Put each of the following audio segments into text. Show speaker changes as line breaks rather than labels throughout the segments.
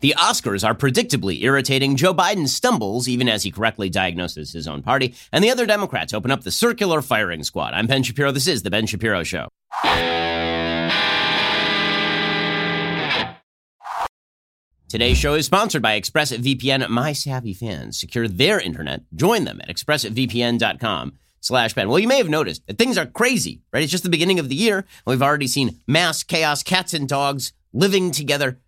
The Oscars are predictably irritating. Joe Biden stumbles even as he correctly diagnoses his own party, and the other Democrats open up the circular firing squad. I'm Ben Shapiro. This is The Ben Shapiro Show. Today's show is sponsored by ExpressVPN. My savvy fans secure their internet. Join them at expressvpn.com slash Ben. Well, you may have noticed that things are crazy, right? It's just the beginning of the year. And we've already seen mass chaos, cats and dogs living together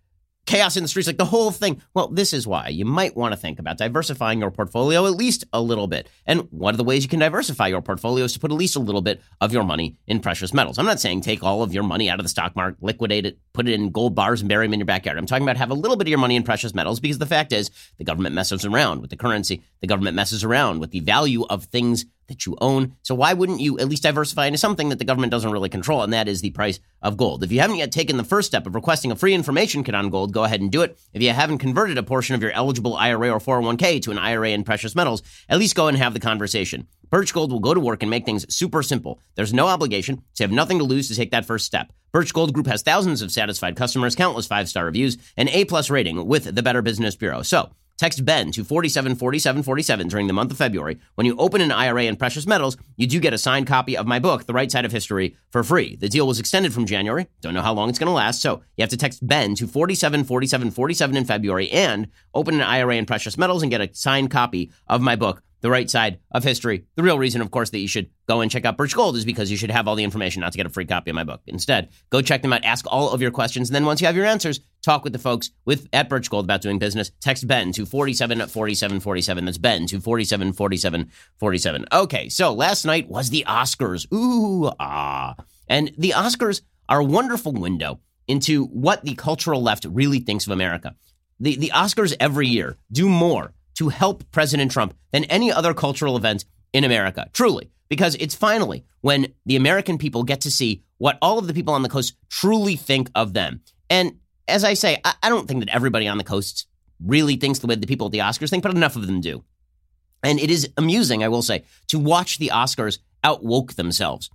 chaos in the streets, like the whole thing. Well, this is why you might want to think about diversifying your portfolio at least a little bit. And one of the ways you can diversify your portfolio is to put at least a little bit of your money in precious metals. I'm not saying take all of your money out of the stock market, liquidate it, put it in gold bars and bury them in your backyard. I'm talking about have a little bit of your money in precious metals because the fact is the government messes around with the currency. The government messes around with the value of things that you own. So why wouldn't you at least diversify into something that the government doesn't really control, and that is the price of gold? If you haven't yet taken the first step of requesting a free information kit on gold, go ahead and do it. If you haven't converted a portion of your eligible IRA or 401k to an IRA in precious metals, at least go and have the conversation. Birch Gold will go to work and make things super simple. There's no obligation, so you have nothing to lose to take that first step. Birch Gold Group has thousands of satisfied customers, countless five-star reviews, and A-plus rating with the Better Business Bureau. So Text Ben to 474747 during the month of February. When you open an IRA in precious metals, you do get a signed copy of my book, The Right Side of History, for free. The deal was extended from January. Don't know how long it's going to last, so you have to text Ben to 474747 in February and open an IRA in precious metals and get a signed copy of my book, the right side of history. The real reason, of course, that you should go and check out Birch Gold is because you should have all the information not to get a free copy of my book. Instead, go check them out, ask all of your questions, and then once you have your answers, talk with the folks with at Birch Gold about doing business. Text Ben to 474747. That's Ben to 474747. Okay, so last night was the Oscars. Ooh, ah. And the Oscars are a wonderful window into what the cultural left really thinks of America. The, the Oscars every year do more to help President Trump than any other cultural event in America. Truly. Because it's finally when the American people get to see what all of the people on the coast truly think of them. And as I say, I, I don't think that everybody on the coast really thinks the way the people at the Oscars think, but enough of them do. And it is amusing, I will say, to watch the Oscars outwoke themselves.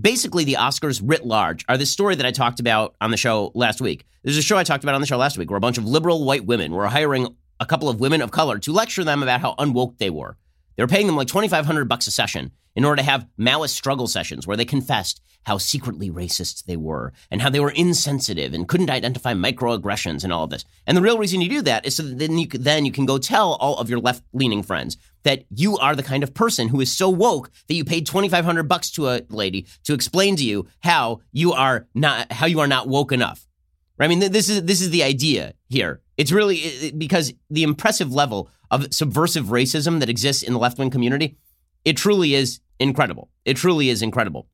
Basically, the Oscars writ large are the story that I talked about on the show last week. There's a show I talked about on the show last week where a bunch of liberal white women were hiring a couple of women of color to lecture them about how unwoke they were. They were paying them like 2500 bucks a session in order to have Maoist struggle sessions where they confessed how secretly racist they were and how they were insensitive and couldn't identify microaggressions and all of this. And the real reason you do that is so that then you, then you can go tell all of your left-leaning friends that you are the kind of person who is so woke that you paid 2500 bucks to a lady to explain to you how you are not how you are not woke enough. I mean, this is this is the idea here. It's really because the impressive level of subversive racism that exists in the left wing community, it truly is incredible. It truly is incredible.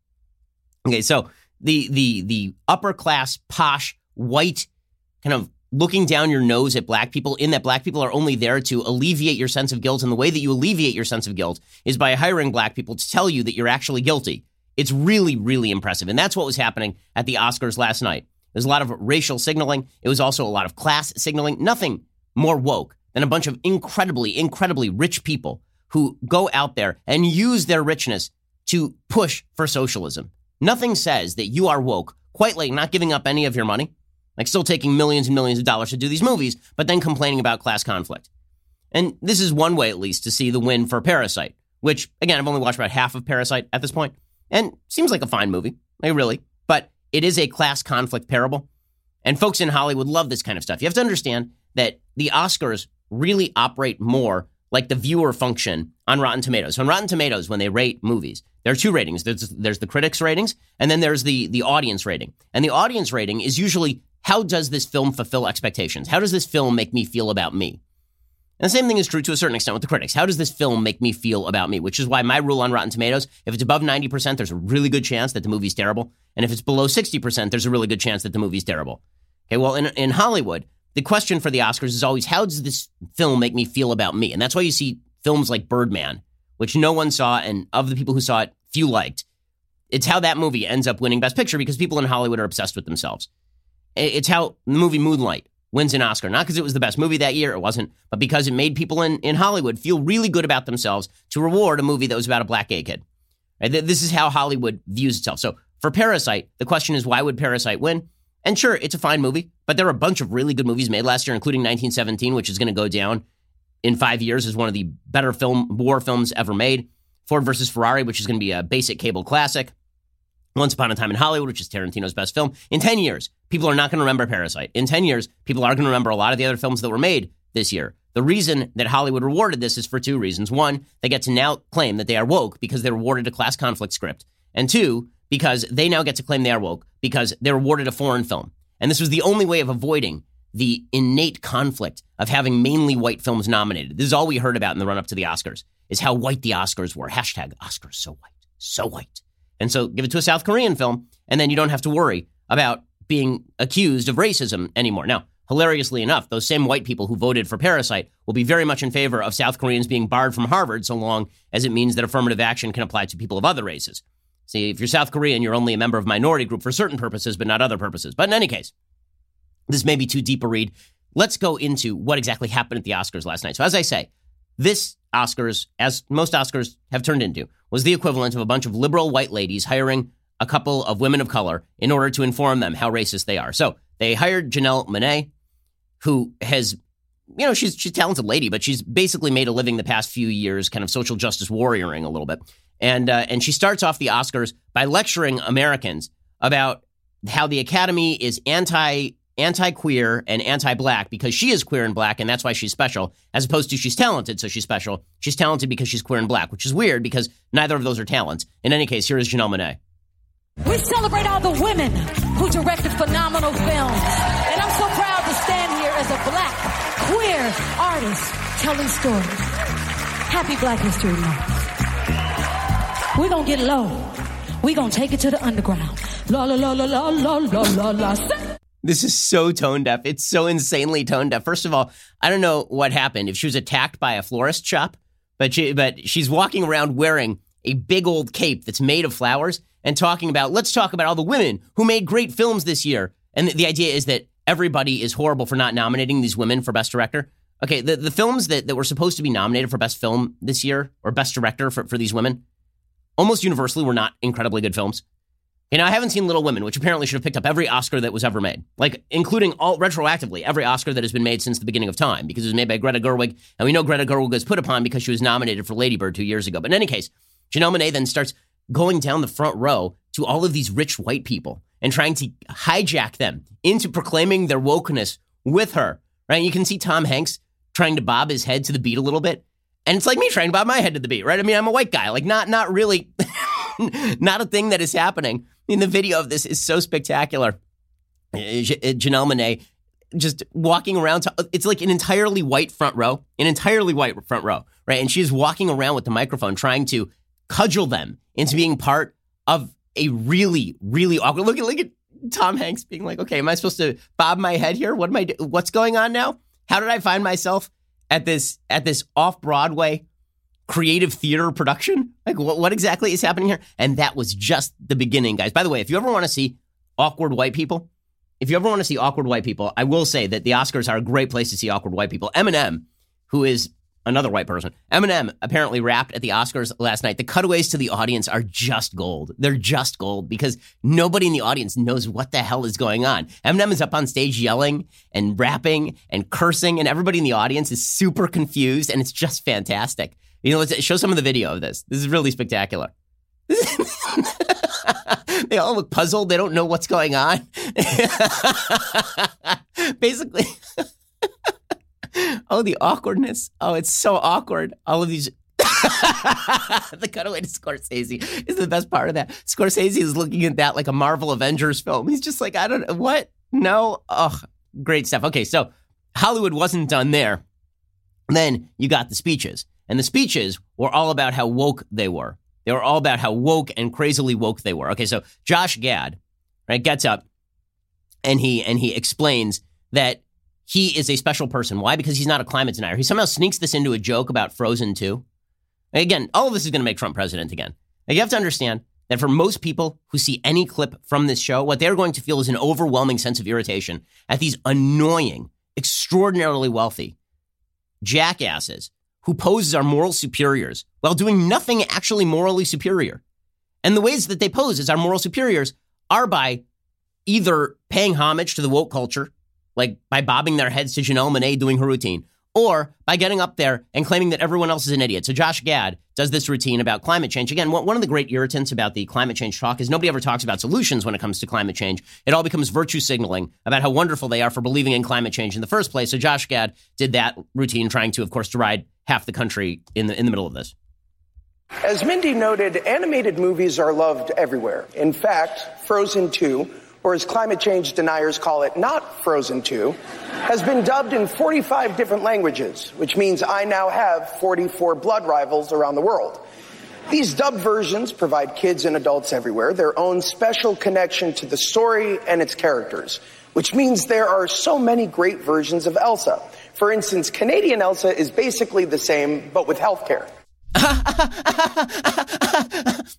Okay, so the the the upper class, posh, white, kind of looking down your nose at black people, in that black people are only there to alleviate your sense of guilt, and the way that you alleviate your sense of guilt is by hiring black people to tell you that you're actually guilty. It's really, really impressive, and that's what was happening at the Oscars last night. There's a lot of racial signaling. It was also a lot of class signaling. Nothing more woke than a bunch of incredibly, incredibly rich people who go out there and use their richness to push for socialism. Nothing says that you are woke, quite like not giving up any of your money, like still taking millions and millions of dollars to do these movies, but then complaining about class conflict. And this is one way, at least, to see the win for Parasite, which, again, I've only watched about half of Parasite at this point, and seems like a fine movie, like really. But it is a class conflict parable. And folks in Hollywood love this kind of stuff. You have to understand that the Oscars really operate more like the viewer function on Rotten Tomatoes. So on Rotten Tomatoes, when they rate movies, there are two ratings. There's, there's the critics' ratings, and then there's the, the audience rating. And the audience rating is usually how does this film fulfill expectations? How does this film make me feel about me? And the same thing is true to a certain extent with the critics. How does this film make me feel about me? Which is why my rule on Rotten Tomatoes, if it's above 90%, there's a really good chance that the movie's terrible. And if it's below 60%, there's a really good chance that the movie's terrible. Okay, well, in, in Hollywood, the question for the Oscars is always, how does this film make me feel about me? And that's why you see films like Birdman, which no one saw, and of the people who saw it, few liked. It's how that movie ends up winning Best Picture because people in Hollywood are obsessed with themselves. It's how the movie Moonlight wins an Oscar. Not because it was the best movie that year, it wasn't, but because it made people in, in Hollywood feel really good about themselves to reward a movie that was about a black gay kid. Right? This is how Hollywood views itself. So for Parasite, the question is why would Parasite win? And sure, it's a fine movie, but there are a bunch of really good movies made last year, including 1917, which is going to go down in five years as one of the better film war films ever made. Ford versus Ferrari, which is going to be a basic cable classic. Once Upon a Time in Hollywood, which is Tarantino's best film. In 10 years, people are not going to remember Parasite. In 10 years, people are going to remember a lot of the other films that were made this year. The reason that Hollywood rewarded this is for two reasons. One, they get to now claim that they are woke because they are awarded a class conflict script. And two, because they now get to claim they are woke because they're awarded a foreign film. And this was the only way of avoiding the innate conflict of having mainly white films nominated. This is all we heard about in the run up to the Oscars, is how white the Oscars were. Hashtag Oscars so white, so white. And so give it to a South Korean film, and then you don't have to worry about being accused of racism anymore. Now, hilariously enough, those same white people who voted for Parasite will be very much in favor of South Koreans being barred from Harvard so long as it means that affirmative action can apply to people of other races. See, if you're South Korean, you're only a member of minority group for certain purposes, but not other purposes. But in any case, this may be too deep a read. Let's go into what exactly happened at the Oscars last night. So, as I say, this Oscars, as most Oscars have turned into, was the equivalent of a bunch of liberal white ladies hiring a couple of women of color in order to inform them how racist they are. So they hired Janelle Monáe, who has, you know, she's she's a talented lady, but she's basically made a living the past few years, kind of social justice warrioring a little bit. And uh, and she starts off the Oscars by lecturing Americans about how the Academy is anti anti queer and anti black because she is queer and black, and that's why she's special, as opposed to she's talented, so she's special. She's talented because she's queer and black, which is weird because neither of those are talents. In any case, here is Janelle Monáe.
We celebrate all the women who directed phenomenal films. And I'm so proud to stand here as a black, queer artist telling stories. Happy Black History Month. We're gonna get low. We're gonna take it to the underground. La la la la la la la la la.
This is so tone deaf. It's so insanely tone deaf. First of all, I don't know what happened. If she was attacked by a florist shop, but she but she's walking around wearing a big old cape that's made of flowers and talking about let's talk about all the women who made great films this year. And the, the idea is that everybody is horrible for not nominating these women for best director. Okay, the, the films that, that were supposed to be nominated for best film this year or best director for, for these women almost universally were not incredibly good films. You know, I haven't seen Little Women, which apparently should have picked up every Oscar that was ever made, like including all retroactively every Oscar that has been made since the beginning of time, because it was made by Greta Gerwig, and we know Greta Gerwig was put upon because she was nominated for Lady Bird two years ago. But in any case, Janelle then starts going down the front row to all of these rich white people and trying to hijack them into proclaiming their wokeness with her. Right? You can see Tom Hanks trying to bob his head to the beat a little bit, and it's like me trying to bob my head to the beat. Right? I mean, I'm a white guy, like not not really, not a thing that is happening mean, the video of this is so spectacular. Uh, uh, Janelle Monáe just walking around. To, uh, it's like an entirely white front row, an entirely white front row, right? And she is walking around with the microphone trying to cudgel them into being part of a really, really awkward. Look at look at Tom Hanks being like, "Okay, am I supposed to bob my head here? What am I? Do- what's going on now? How did I find myself at this at this off Broadway creative theater production? Like, what, what exactly is happening here? And that was just the beginning, guys. By the way, if you ever want to see awkward white people, if you ever want to see awkward white people, I will say that the Oscars are a great place to see awkward white people. Eminem, who is another white person, Eminem apparently rapped at the Oscars last night. The cutaways to the audience are just gold. They're just gold because nobody in the audience knows what the hell is going on. Eminem is up on stage yelling and rapping and cursing, and everybody in the audience is super confused, and it's just fantastic. You know, let's show some of the video of this. This is really spectacular. they all look puzzled. They don't know what's going on. Basically, oh, the awkwardness. Oh, it's so awkward. All of these. the cutaway to Scorsese is the best part of that. Scorsese is looking at that like a Marvel Avengers film. He's just like, I don't know what. No, oh, great stuff. Okay, so Hollywood wasn't done there. Then you got the speeches. And the speeches were all about how woke they were. They were all about how woke and crazily woke they were. Okay, so Josh Gad, right, gets up and he and he explains that he is a special person. Why? Because he's not a climate denier. He somehow sneaks this into a joke about Frozen 2. Again, all of this is going to make Trump president again. Now, you have to understand that for most people who see any clip from this show, what they're going to feel is an overwhelming sense of irritation at these annoying, extraordinarily wealthy jackasses who pose as our moral superiors while doing nothing actually morally superior. And the ways that they pose as our moral superiors are by either paying homage to the woke culture, like by bobbing their heads to Janelle Monáe doing her routine, or by getting up there and claiming that everyone else is an idiot. So Josh Gad does this routine about climate change. Again, one of the great irritants about the climate change talk is nobody ever talks about solutions when it comes to climate change. It all becomes virtue signaling about how wonderful they are for believing in climate change in the first place. So Josh Gad did that routine, trying to, of course, deride half the country in the in the middle of this.
As Mindy noted, animated movies are loved everywhere. In fact, Frozen 2 or as climate change deniers call it, not Frozen 2, has been dubbed in 45 different languages, which means I now have 44 blood rivals around the world. These dubbed versions provide kids and adults everywhere their own special connection to the story and its characters, which means there are so many great versions of Elsa. For instance, Canadian Elsa is basically the same, but with healthcare.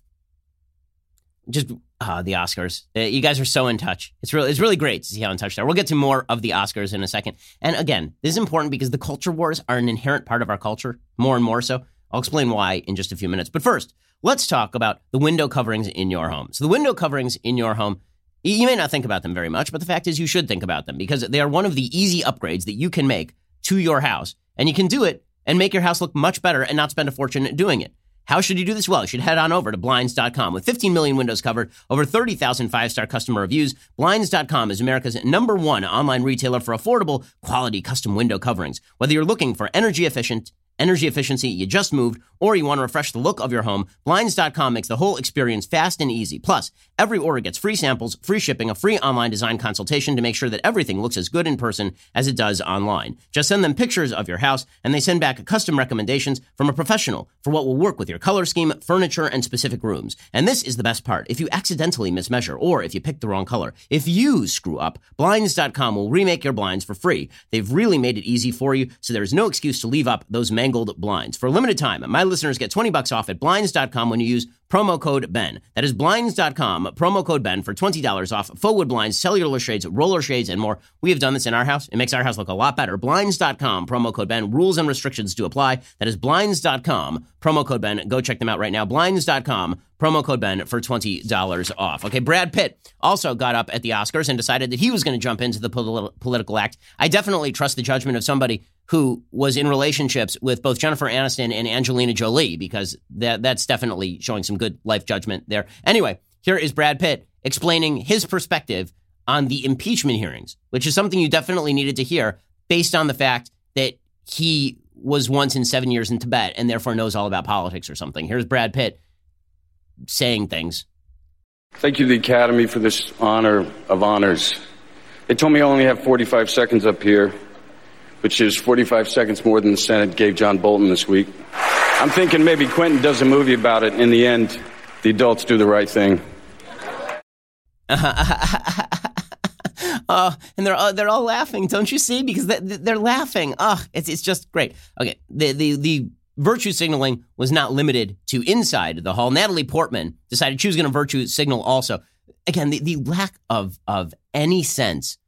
just uh, the Oscars. Uh, you guys are so in touch. It's really it's really great to see how in touch they are. We'll get to more of the Oscars in a second. And again, this is important because the culture wars are an inherent part of our culture, more and more so. I'll explain why in just a few minutes. But first, let's talk about the window coverings in your home. So the window coverings in your home, you may not think about them very much, but the fact is you should think about them because they are one of the easy upgrades that you can make to your house. And you can do it and make your house look much better and not spend a fortune doing it. How should you do this? Well, you should head on over to Blinds.com. With 15 million windows covered, over 30,000 five star customer reviews, Blinds.com is America's number one online retailer for affordable, quality custom window coverings. Whether you're looking for energy efficient, energy efficiency, you just moved, or you want to refresh the look of your home, Blinds.com makes the whole experience fast and easy. Plus, every order gets free samples, free shipping, a free online design consultation to make sure that everything looks as good in person as it does online. Just send them pictures of your house, and they send back custom recommendations from a professional for what will work with your color scheme, furniture, and specific rooms. And this is the best part. If you accidentally mismeasure, or if you pick the wrong color, if you screw up, Blinds.com will remake your blinds for free. They've really made it easy for you, so there's no excuse to leave up those blinds. For a limited time, my listeners get 20 bucks off at blinds.com when you use promo code Ben. That is blinds.com, promo code Ben for $20 off faux wood blinds, cellular shades, roller shades, and more. We have done this in our house. It makes our house look a lot better. Blinds.com, promo code Ben. Rules and restrictions do apply. That is blinds.com, promo code Ben. Go check them out right now. Blinds.com, promo code Ben for $20 off. Okay, Brad Pitt also got up at the Oscars and decided that he was going to jump into the pol- political act. I definitely trust the judgment of somebody who was in relationships with both Jennifer Aniston and Angelina Jolie because that that's definitely showing some good life judgment there. Anyway, here is Brad Pitt explaining his perspective on the impeachment hearings, which is something you definitely needed to hear based on the fact that he was once in 7 years in Tibet and therefore knows all about politics or something. Here's Brad Pitt saying things.
Thank you to the Academy for this honor of honors. They told me I only have 45 seconds up here which is 45 seconds more than the Senate gave John Bolton this week. I'm thinking maybe Quentin does a movie about it. In the end, the adults do the right thing.
oh, and they're they're all laughing, don't you see? Because they're laughing. Oh, it's it's just great. Okay, the the the virtue signaling was not limited to inside the hall. Natalie Portman decided she was going to virtue signal also. Again, the, the lack of of any sense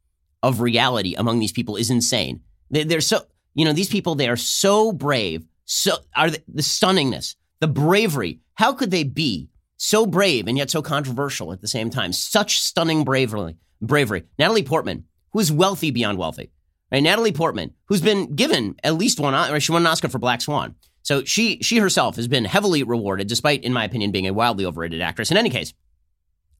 of reality among these people is insane. They, are so, you know, these people, they are so brave. So are the, the stunningness, the bravery. How could they be so brave and yet so controversial at the same time? Such stunning bravery. Bravery. Natalie Portman, who is wealthy beyond wealthy. Right? Natalie Portman, who's been given at least one, or she won an Oscar for Black Swan. So she she herself has been heavily rewarded, despite, in my opinion, being a wildly overrated actress. In any case,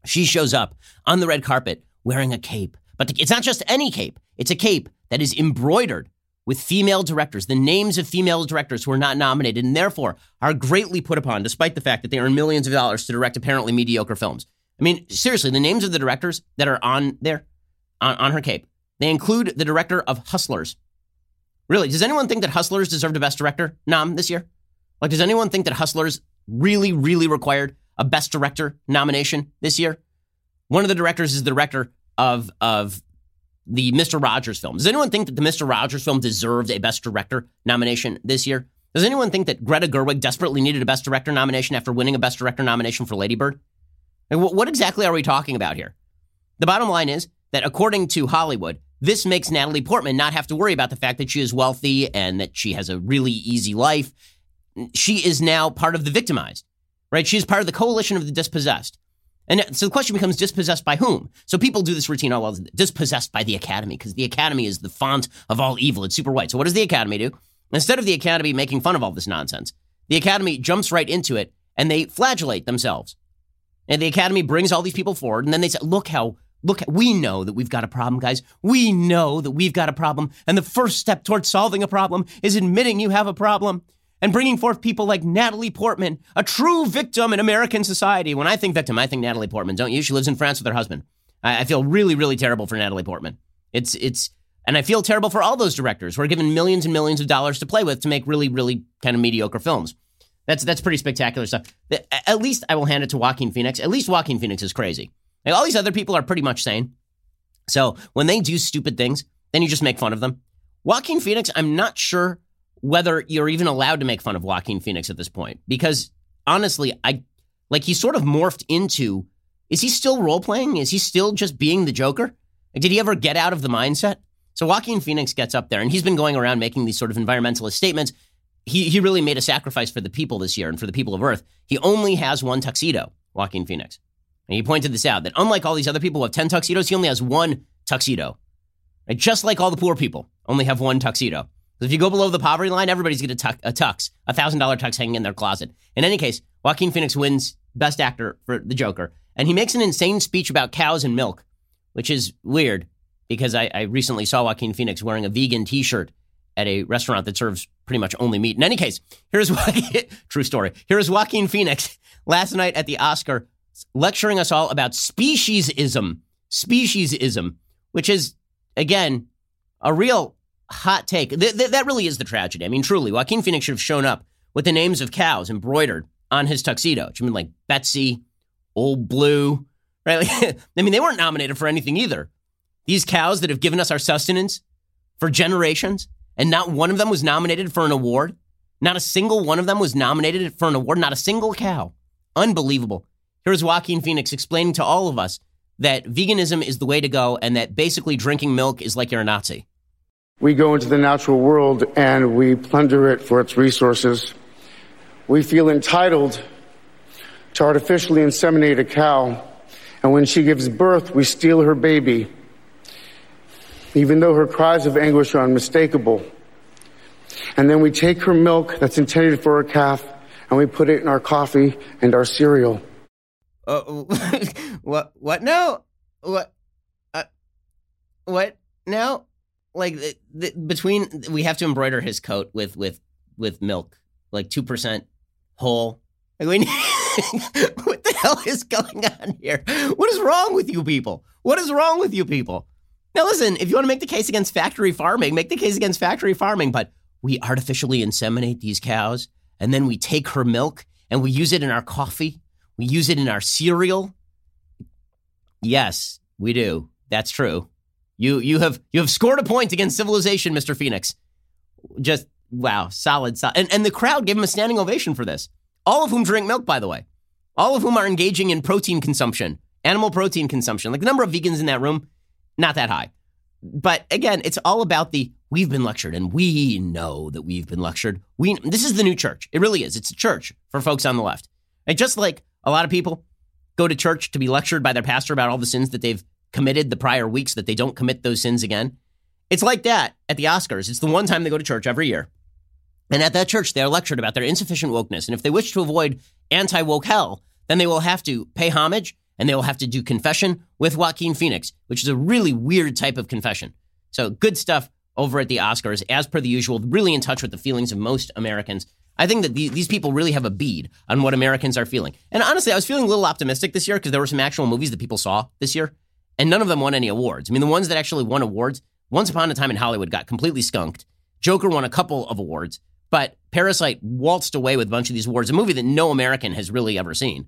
she shows up on the red carpet wearing a cape. But it's not just any cape. It's a cape that is embroidered with female directors, the names of female directors who are not nominated and therefore are greatly put upon, despite the fact that they earn millions of dollars to direct apparently mediocre films. I mean, seriously, the names of the directors that are on there, on, on her cape, they include the director of Hustlers. Really, does anyone think that Hustlers deserved a Best Director nom this year? Like, does anyone think that Hustlers really, really required a Best Director nomination this year? One of the directors is the director of of the Mr. Rogers film. Does anyone think that the Mr. Rogers film deserved a Best Director nomination this year? Does anyone think that Greta Gerwig desperately needed a Best Director nomination after winning a Best Director nomination for Lady Bird? what exactly are we talking about here? The bottom line is that according to Hollywood, this makes Natalie Portman not have to worry about the fact that she is wealthy and that she has a really easy life. She is now part of the victimized, right? She is part of the coalition of the dispossessed. And so the question becomes dispossessed by whom? So people do this routine, oh, well, dispossessed by the Academy, because the Academy is the font of all evil. It's super white. So what does the Academy do? Instead of the Academy making fun of all this nonsense, the Academy jumps right into it and they flagellate themselves. And the Academy brings all these people forward, and then they say, look how, look, we know that we've got a problem, guys. We know that we've got a problem. And the first step towards solving a problem is admitting you have a problem and bringing forth people like Natalie Portman, a true victim in American society. When I think victim, I think Natalie Portman, don't you? She lives in France with her husband. I, I feel really, really terrible for Natalie Portman. It's, it's, and I feel terrible for all those directors who are given millions and millions of dollars to play with to make really, really kind of mediocre films. That's that's pretty spectacular stuff. At least I will hand it to Joaquin Phoenix. At least Joaquin Phoenix is crazy. Like all these other people are pretty much sane. So when they do stupid things, then you just make fun of them. Joaquin Phoenix, I'm not sure whether you're even allowed to make fun of Joaquin Phoenix at this point. Because honestly, I like he sort of morphed into is he still role playing? Is he still just being the Joker? Like, did he ever get out of the mindset? So Joaquin Phoenix gets up there and he's been going around making these sort of environmentalist statements. He, he really made a sacrifice for the people this year and for the people of Earth. He only has one tuxedo, Joaquin Phoenix. And he pointed this out that unlike all these other people who have 10 tuxedos, he only has one tuxedo. Right? Just like all the poor people only have one tuxedo. If you go below the poverty line, everybody's going to tuck a tux, a thousand dollar tux hanging in their closet. In any case, Joaquin Phoenix wins Best Actor for The Joker, and he makes an insane speech about cows and milk, which is weird because I, I recently saw Joaquin Phoenix wearing a vegan T-shirt at a restaurant that serves pretty much only meat. In any case, here's true story. Here's Joaquin Phoenix last night at the Oscar lecturing us all about speciesism, speciesism, which is again a real hot take. Th- th- that really is the tragedy. I mean, truly, Joaquin Phoenix should have shown up with the names of cows embroidered on his tuxedo. I mean, like Betsy, Old Blue, right? Like, I mean, they weren't nominated for anything either. These cows that have given us our sustenance for generations, and not one of them was nominated for an award. Not a single one of them was nominated for an award. Not a single cow. Unbelievable. Here's Joaquin Phoenix explaining to all of us that veganism is the way to go and that basically drinking milk is like you're a Nazi.
We go into the natural world and we plunder it for its resources. We feel entitled to artificially inseminate a cow, and when she gives birth, we steal her baby, even though her cries of anguish are unmistakable. And then we take her milk that's intended for her calf and we put it in our coffee and our cereal.
Uh, what? What now? What? Uh, what now? Like the, the, between we have to embroider his coat with with with milk, like two percent whole. Like we what the hell is going on here? What is wrong with you people? What is wrong with you people? Now listen, if you want to make the case against factory farming, make the case against factory farming, but we artificially inseminate these cows and then we take her milk and we use it in our coffee. We use it in our cereal. Yes, we do. That's true. You you have you have scored a point against civilization, Mr. Phoenix. Just wow, solid, solid. And and the crowd gave him a standing ovation for this. All of whom drink milk, by the way. All of whom are engaging in protein consumption, animal protein consumption. Like the number of vegans in that room, not that high. But again, it's all about the we've been lectured and we know that we've been lectured. We this is the new church. It really is. It's a church for folks on the left. And just like a lot of people go to church to be lectured by their pastor about all the sins that they've committed the prior weeks that they don't commit those sins again. It's like that at the Oscars. It's the one time they go to church every year. And at that church, they are lectured about their insufficient wokeness. And if they wish to avoid anti woke hell, then they will have to pay homage and they will have to do confession with Joaquin Phoenix, which is a really weird type of confession. So good stuff over at the Oscars, as per the usual, really in touch with the feelings of most Americans. I think that these people really have a bead on what Americans are feeling. And honestly, I was feeling a little optimistic this year because there were some actual movies that people saw this year and none of them won any awards. I mean, the ones that actually won awards, Once Upon a Time in Hollywood got completely skunked. Joker won a couple of awards, but Parasite waltzed away with a bunch of these awards, a movie that no American has really ever seen.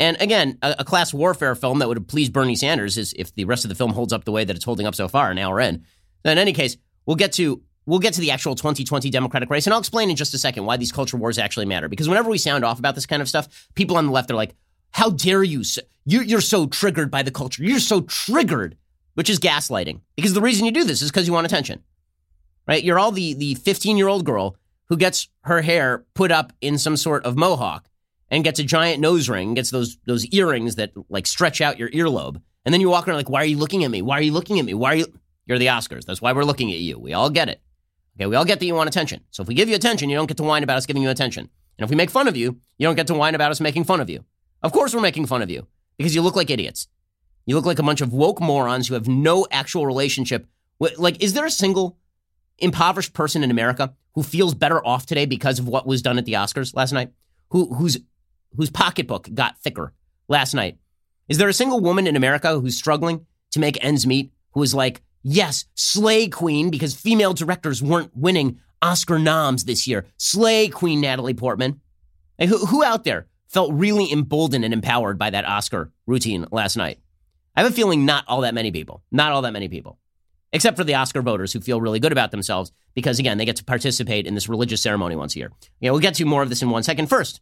And again, a, a class warfare film that would have pleased Bernie Sanders is if the rest of the film holds up the way that it's holding up so far, an hour in. In any case, we'll get to we'll get to the actual 2020 Democratic race, and I'll explain in just a second why these culture wars actually matter. Because whenever we sound off about this kind of stuff, people on the left are like, how dare you? You're, you're so triggered by the culture. You're so triggered, which is gaslighting. Because the reason you do this is because you want attention, right? You're all the the 15 year old girl who gets her hair put up in some sort of mohawk, and gets a giant nose ring, gets those those earrings that like stretch out your earlobe, and then you walk around like, why are you looking at me? Why are you looking at me? Why are you? You're the Oscars. That's why we're looking at you. We all get it. Okay, we all get that you want attention. So if we give you attention, you don't get to whine about us giving you attention. And if we make fun of you, you don't get to whine about us making fun of you. Of course, we're making fun of you because you look like idiots. You look like a bunch of woke morons who have no actual relationship. Like, is there a single impoverished person in America who feels better off today because of what was done at the Oscars last night? Who, whose, whose pocketbook got thicker last night? Is there a single woman in America who's struggling to make ends meet who is like, yes, slay queen because female directors weren't winning Oscar noms this year? Slay Queen Natalie Portman. Like, who, who out there felt really emboldened and empowered by that Oscar routine last night? I have a feeling not all that many people. Not all that many people. Except for the Oscar voters who feel really good about themselves because, again, they get to participate in this religious ceremony once a year. Yeah, we'll get to more of this in one second. First,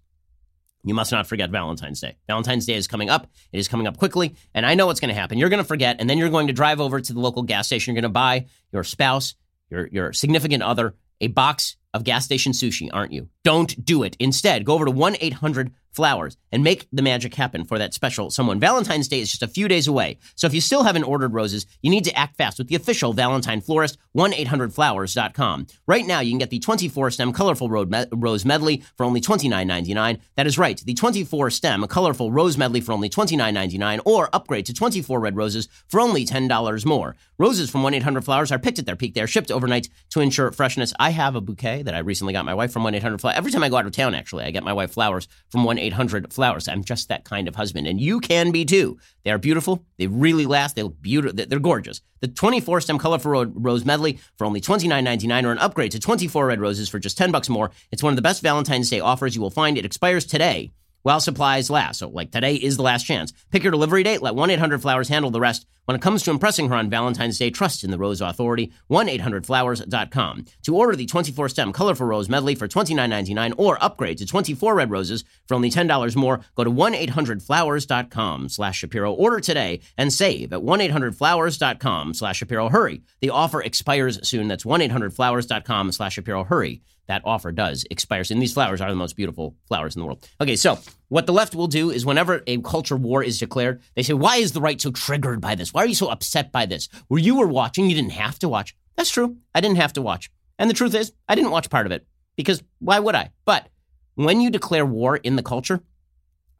you must not forget Valentine's Day. Valentine's Day is coming up. It is coming up quickly, and I know what's going to happen. You're going to forget, and then you're going to drive over to the local gas station. You're going to buy your spouse, your, your significant other, a box of gas station sushi, aren't you? Don't do it. Instead, go over to 1 800 flowers and make the magic happen for that special someone. Valentine's Day is just a few days away. So if you still haven't ordered roses, you need to act fast with the official Valentine florist, 1-800-Flowers.com. Right now, you can get the 24-stem colorful rose medley for only $29.99. That is right, the 24-stem colorful rose medley for only $29.99 or upgrade to 24 red roses for only $10 more. Roses from 1-800-Flowers are picked at their peak. They are shipped overnight to ensure freshness. I have a bouquet that I recently got my wife from 1-800-Flowers. Every time I go out of town, actually, I get my wife flowers from 1 800 Flowers. I'm just that kind of husband. And you can be too. They are beautiful. They really last. They look beautiful. They're gorgeous. The 24 stem colorful rose medley for only $29.99 or an upgrade to 24 red roses for just 10 bucks more. It's one of the best Valentine's Day offers you will find. It expires today while supplies last. So, like today is the last chance. Pick your delivery date. Let 1 800 Flowers handle the rest. When it comes to impressing her on Valentine's Day, trust in the Rose Authority. 1 800 Flowers.com. To order the 24 stem colorful rose medley for $29.99 or upgrade to 24 red roses for only $10 more, go to 1 800 Flowers.com slash Shapiro. Order today and save at 1 800 Flowers.com slash Shapiro. Hurry. The offer expires soon. That's 1 800 Flowers.com slash Shapiro. Hurry that offer does expire. And these flowers are the most beautiful flowers in the world. Okay, so what the left will do is whenever a culture war is declared, they say, Why is the right so triggered by this? Why are you so upset by this? Where you were watching, you didn't have to watch. That's true. I didn't have to watch. And the truth is, I didn't watch part of it because why would I? But when you declare war in the culture,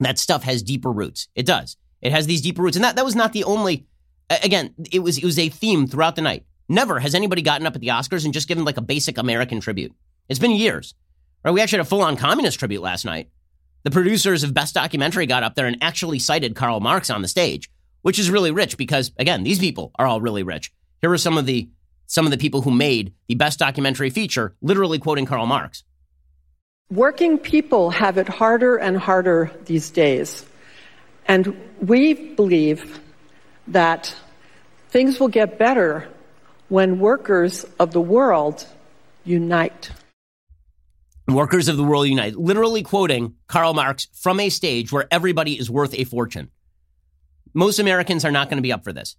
that stuff has deeper roots. It does. It has these deeper roots. And that, that was not the only, again, it was, it was a theme throughout the night. Never has anybody gotten up at the Oscars and just given like a basic American tribute. It's been years. Right? We actually had a full on communist tribute last night. The producers of Best Documentary got up there and actually cited Karl Marx on the stage, which is really rich because, again, these people are all really rich. Here are some of the some of the people who made the best documentary feature, literally quoting Karl Marx.
Working people have it harder and harder these days. And we believe that things will get better when workers of the world unite.
Workers of the world unite, literally quoting Karl Marx from a stage where everybody is worth a fortune. Most Americans are not going to be up for this.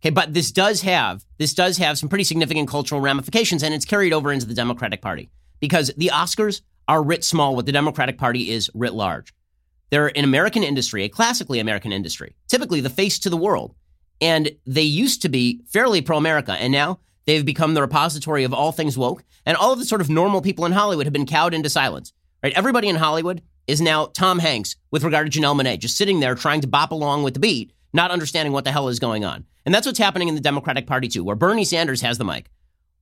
Okay, but this does have this does have some pretty significant cultural ramifications, and it's carried over into the Democratic Party because the Oscars are writ small what the Democratic Party is writ large. They're an American industry, a classically American industry, typically the face to the world, and they used to be fairly pro-America, and now They've become the repository of all things woke, and all of the sort of normal people in Hollywood have been cowed into silence. Right? Everybody in Hollywood is now Tom Hanks with regard to Janelle Monáe, just sitting there trying to bop along with the beat, not understanding what the hell is going on. And that's what's happening in the Democratic Party too, where Bernie Sanders has the mic,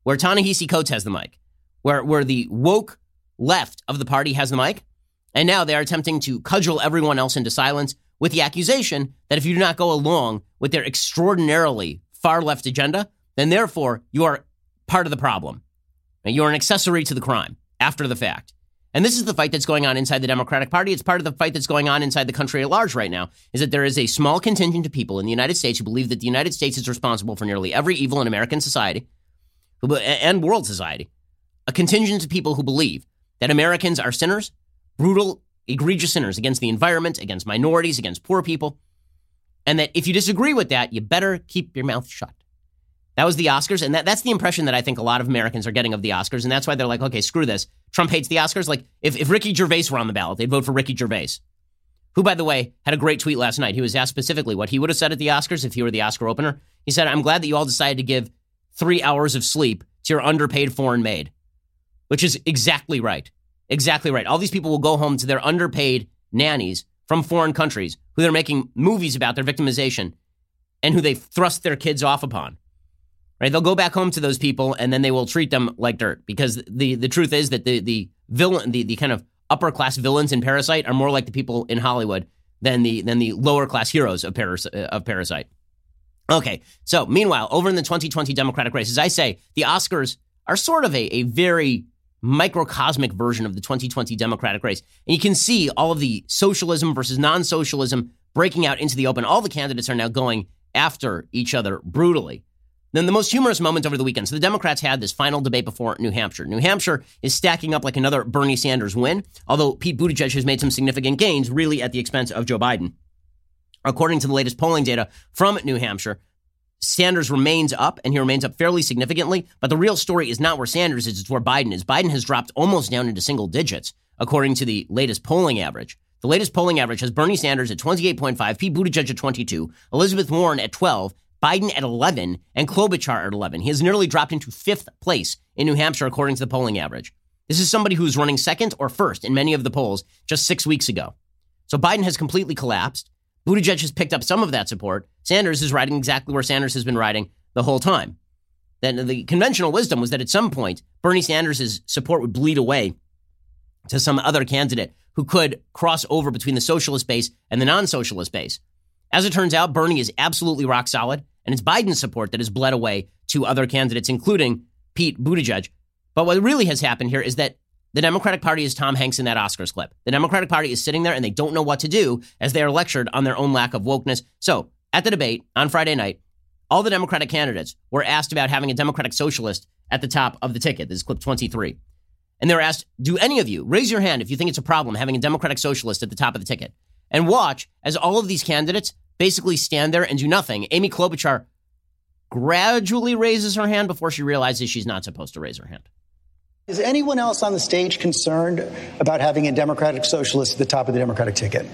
where Ta-Nehisi Coates has the mic, where where the woke left of the party has the mic, and now they are attempting to cudgel everyone else into silence with the accusation that if you do not go along with their extraordinarily far left agenda, then therefore you are part of the problem. And you're an accessory to the crime after the fact. And this is the fight that's going on inside the Democratic Party. It's part of the fight that's going on inside the country at large right now, is that there is a small contingent of people in the United States who believe that the United States is responsible for nearly every evil in American society and world society. A contingent of people who believe that Americans are sinners, brutal, egregious sinners against the environment, against minorities, against poor people, and that if you disagree with that, you better keep your mouth shut. That was the Oscars, and that, that's the impression that I think a lot of Americans are getting of the Oscars, and that's why they're like, okay, screw this. Trump hates the Oscars. Like, if, if Ricky Gervais were on the ballot, they'd vote for Ricky Gervais, who, by the way, had a great tweet last night. He was asked specifically what he would have said at the Oscars if he were the Oscar opener. He said, I'm glad that you all decided to give three hours of sleep to your underpaid foreign maid, which is exactly right. Exactly right. All these people will go home to their underpaid nannies from foreign countries who they're making movies about their victimization and who they thrust their kids off upon right? They'll go back home to those people and then they will treat them like dirt because the the truth is that the the villain the the kind of upper class villains in Parasite are more like the people in Hollywood than the than the lower class heroes of Paras, of Parasite. Okay, so meanwhile, over in the 2020 Democratic race, as I say, the Oscars are sort of a, a very microcosmic version of the 2020 Democratic race. And you can see all of the socialism versus non socialism breaking out into the open. All the candidates are now going after each other brutally. Then the most humorous moment over the weekend. So the Democrats had this final debate before New Hampshire. New Hampshire is stacking up like another Bernie Sanders win, although Pete Buttigieg has made some significant gains, really at the expense of Joe Biden. According to the latest polling data from New Hampshire, Sanders remains up, and he remains up fairly significantly. But the real story is not where Sanders is, it's where Biden is. Biden has dropped almost down into single digits, according to the latest polling average. The latest polling average has Bernie Sanders at 28.5, Pete Buttigieg at 22, Elizabeth Warren at 12, Biden at 11, and Klobuchar at 11. He has nearly dropped into fifth place in New Hampshire, according to the polling average. This is somebody who's running second or first in many of the polls just six weeks ago. So Biden has completely collapsed. Buttigieg has picked up some of that support. Sanders is riding exactly where Sanders has been riding the whole time. Then the conventional wisdom was that at some point, Bernie Sanders' support would bleed away to some other candidate who could cross over between the socialist base and the non socialist base. As it turns out, Bernie is absolutely rock solid. And it's Biden's support that has bled away to other candidates, including Pete Buttigieg. But what really has happened here is that the Democratic Party is Tom Hanks in that Oscars clip. The Democratic Party is sitting there and they don't know what to do as they are lectured on their own lack of wokeness. So at the debate on Friday night, all the Democratic candidates were asked about having a Democratic socialist at the top of the ticket. This is clip 23. And they were asked, Do any of you raise your hand if you think it's a problem having a Democratic socialist at the top of the ticket? And watch as all of these candidates basically stand there and do nothing. Amy Klobuchar gradually raises her hand before she realizes she's not supposed to raise her hand.
Is anyone else on the stage concerned about having a Democratic socialist at the top of the Democratic ticket?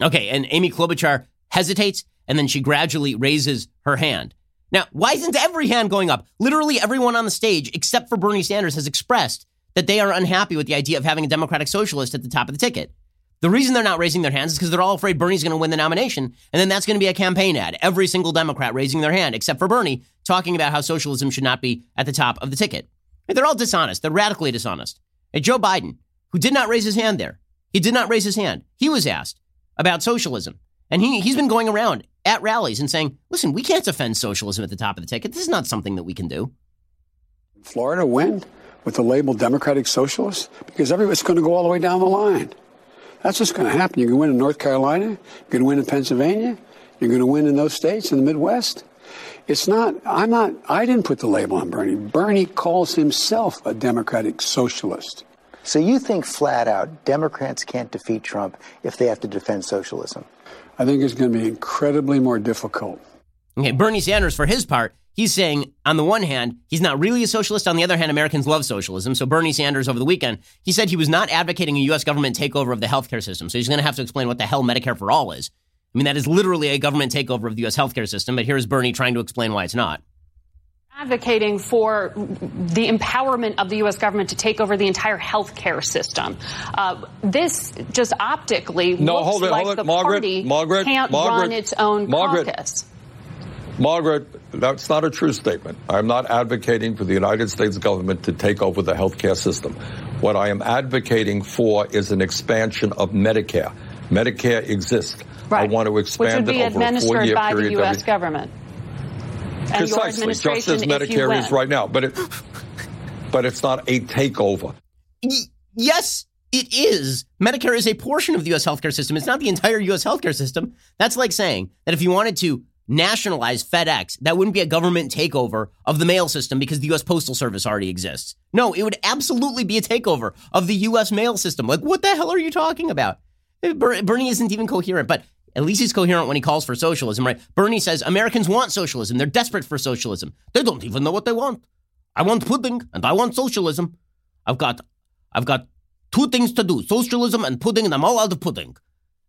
Okay, and Amy Klobuchar hesitates and then she gradually raises her hand. Now, why isn't every hand going up? Literally everyone on the stage, except for Bernie Sanders, has expressed that they are unhappy with the idea of having a Democratic socialist at the top of the ticket. The reason they're not raising their hands is because they're all afraid Bernie's going to win the nomination. And then that's going to be a campaign ad. Every single Democrat raising their hand, except for Bernie, talking about how socialism should not be at the top of the ticket. They're all dishonest. They're radically dishonest. And Joe Biden, who did not raise his hand there, he did not raise his hand. He was asked about socialism. And he, he's been going around at rallies and saying, listen, we can't defend socialism at the top of the ticket. This is not something that we can do.
Florida win with the label Democratic Socialist? Because everybody's going to go all the way down the line. That's what's going to happen. You're going to win in North Carolina. You're going to win in Pennsylvania. You're going to win in those states in the Midwest. It's not, I'm not, I didn't put the label on Bernie. Bernie calls himself a democratic socialist.
So you think flat out Democrats can't defeat Trump if they have to defend socialism?
I think it's going to be incredibly more difficult.
Okay, Bernie Sanders, for his part, he's saying, on the one hand, he's not really a socialist. On the other hand, Americans love socialism. So Bernie Sanders over the weekend, he said he was not advocating a U.S. government takeover of the healthcare system. So he's going to have to explain what the hell Medicare for All is. I mean, that is literally a government takeover of the U.S. healthcare system. But here's Bernie trying to explain why it's not.
Advocating for the empowerment of the U.S. government to take over the entire healthcare system. Uh, this just optically
no,
looks
hold it,
like
hold it.
the
Margaret,
party
Margaret,
can't
Margaret,
run its own
Margaret,
caucus.
Margaret, that's not a true statement. I'm not advocating for the United States government to take over the healthcare system. What I am advocating for is an expansion of Medicare. Medicare exists.
Right.
I want to expand
Which would be
it over a
administered
four-year
by
period.
the U.S. government. And your
Precisely, just as Medicare is right now. But it, but it's not a takeover.
Y- yes, it is. Medicare is a portion of the U.S. healthcare system. It's not the entire U.S. healthcare system. That's like saying that if you wanted to nationalize FedEx, that wouldn't be a government takeover of the mail system because the U.S. Postal Service already exists. No, it would absolutely be a takeover of the U.S. mail system. Like, what the hell are you talking about? Eh, Bernie isn't even coherent. But At least he's coherent when he calls for socialism, right? Bernie says Americans want socialism. They're desperate for socialism. They don't even know what they want. I want pudding and I want socialism. I've got I've got two things to do: socialism and pudding, and I'm all out of pudding.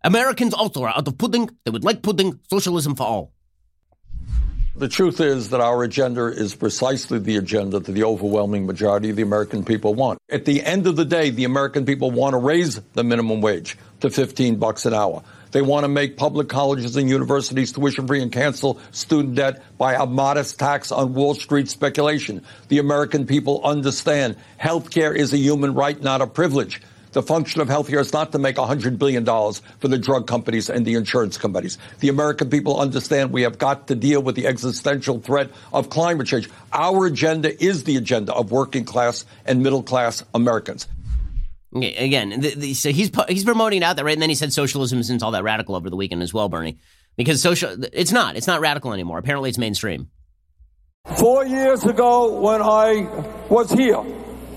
Americans also are out of pudding. They would like pudding, socialism for all.
The truth is that our agenda is precisely the agenda that the overwhelming majority of the American people want. At the end of the day, the American people want to raise the minimum wage to 15 bucks an hour. They want to make public colleges and universities tuition free and cancel student debt by a modest tax on Wall Street speculation. The American people understand health care is a human right, not a privilege. The function of healthcare is not to make $100 billion for the drug companies and the insurance companies. The American people understand we have got to deal with the existential threat of climate change. Our agenda is the agenda of working class and middle class Americans.
Again, the, the, so he's he's promoting out that right, and then he said socialism isn't all that radical over the weekend as well, Bernie, because social it's not it's not radical anymore. Apparently, it's mainstream.
Four years ago, when I was here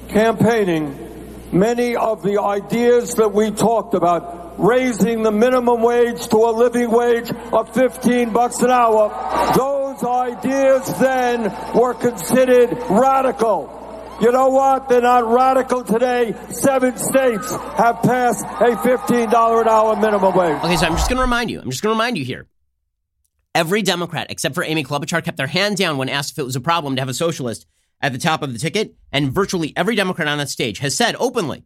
campaigning many of the ideas that we talked about, raising the minimum wage to a living wage of 15 bucks an hour, those ideas then were considered radical. You know what? They're not radical today. Seven states have passed a $15 an hour minimum wage.
Okay, so I'm just going to remind you. I'm just going to remind you here. Every Democrat, except for Amy Klobuchar, kept their hand down when asked if it was a problem to have a socialist at the top of the ticket, and virtually every Democrat on that stage has said openly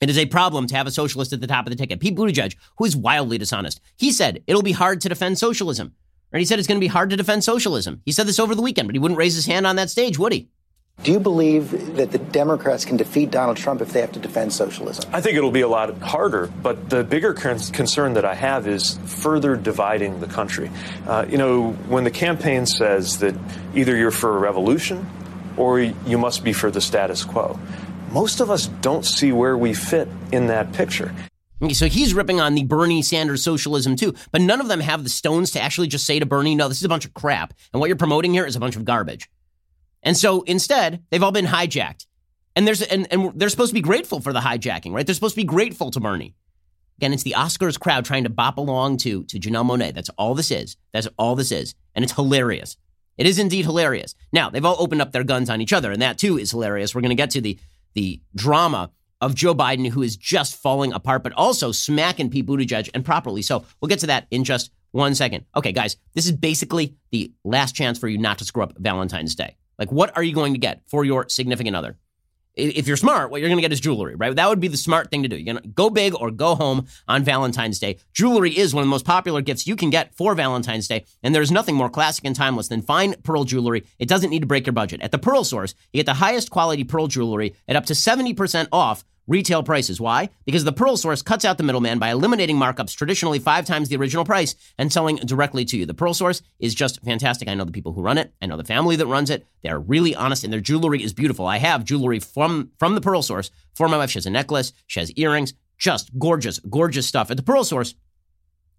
it is a problem to have a socialist at the top of the ticket. Pete Buttigieg, who is wildly dishonest, he said it'll be hard to defend socialism. Right? He said it's going to be hard to defend socialism. He said this over the weekend, but he wouldn't raise his hand on that stage, would he?
Do you believe that the Democrats can defeat Donald Trump if they have to defend socialism?
I think it'll be a lot harder, but the bigger concern that I have is further dividing the country. Uh, you know, when the campaign says that either you're for a revolution or you must be for the status quo. Most of us don't see where we fit in that picture.
Okay, so he's ripping on the Bernie Sanders socialism too, but none of them have the stones to actually just say to Bernie, no, this is a bunch of crap. And what you're promoting here is a bunch of garbage. And so instead, they've all been hijacked. And there's and, and they're supposed to be grateful for the hijacking, right? They're supposed to be grateful to Bernie. Again, it's the Oscars crowd trying to bop along to, to Janelle Monáe. That's all this is. That's all this is. And it's hilarious. It is indeed hilarious. Now, they've all opened up their guns on each other, and that too is hilarious. We're going to get to the, the drama of Joe Biden, who is just falling apart, but also smacking Pete Buttigieg, and properly so. We'll get to that in just one second. Okay, guys, this is basically the last chance for you not to screw up Valentine's Day. Like, what are you going to get for your significant other? If you're smart, what you're going to get is jewelry, right? That would be the smart thing to do. You're going to go big or go home on Valentine's Day. Jewelry is one of the most popular gifts you can get for Valentine's Day, and there's nothing more classic and timeless than fine pearl jewelry. It doesn't need to break your budget. At the Pearl Source, you get the highest quality pearl jewelry at up to 70% off retail prices. Why? Because the Pearl Source cuts out the middleman by eliminating markups traditionally five times the original price and selling directly to you. The Pearl Source is just fantastic. I know the people who run it. I know the family that runs it. They're really honest and their jewelry is beautiful. I have jewelry from from the Pearl Source for my wife. She has a necklace, she has earrings, just gorgeous, gorgeous stuff. At the Pearl Source,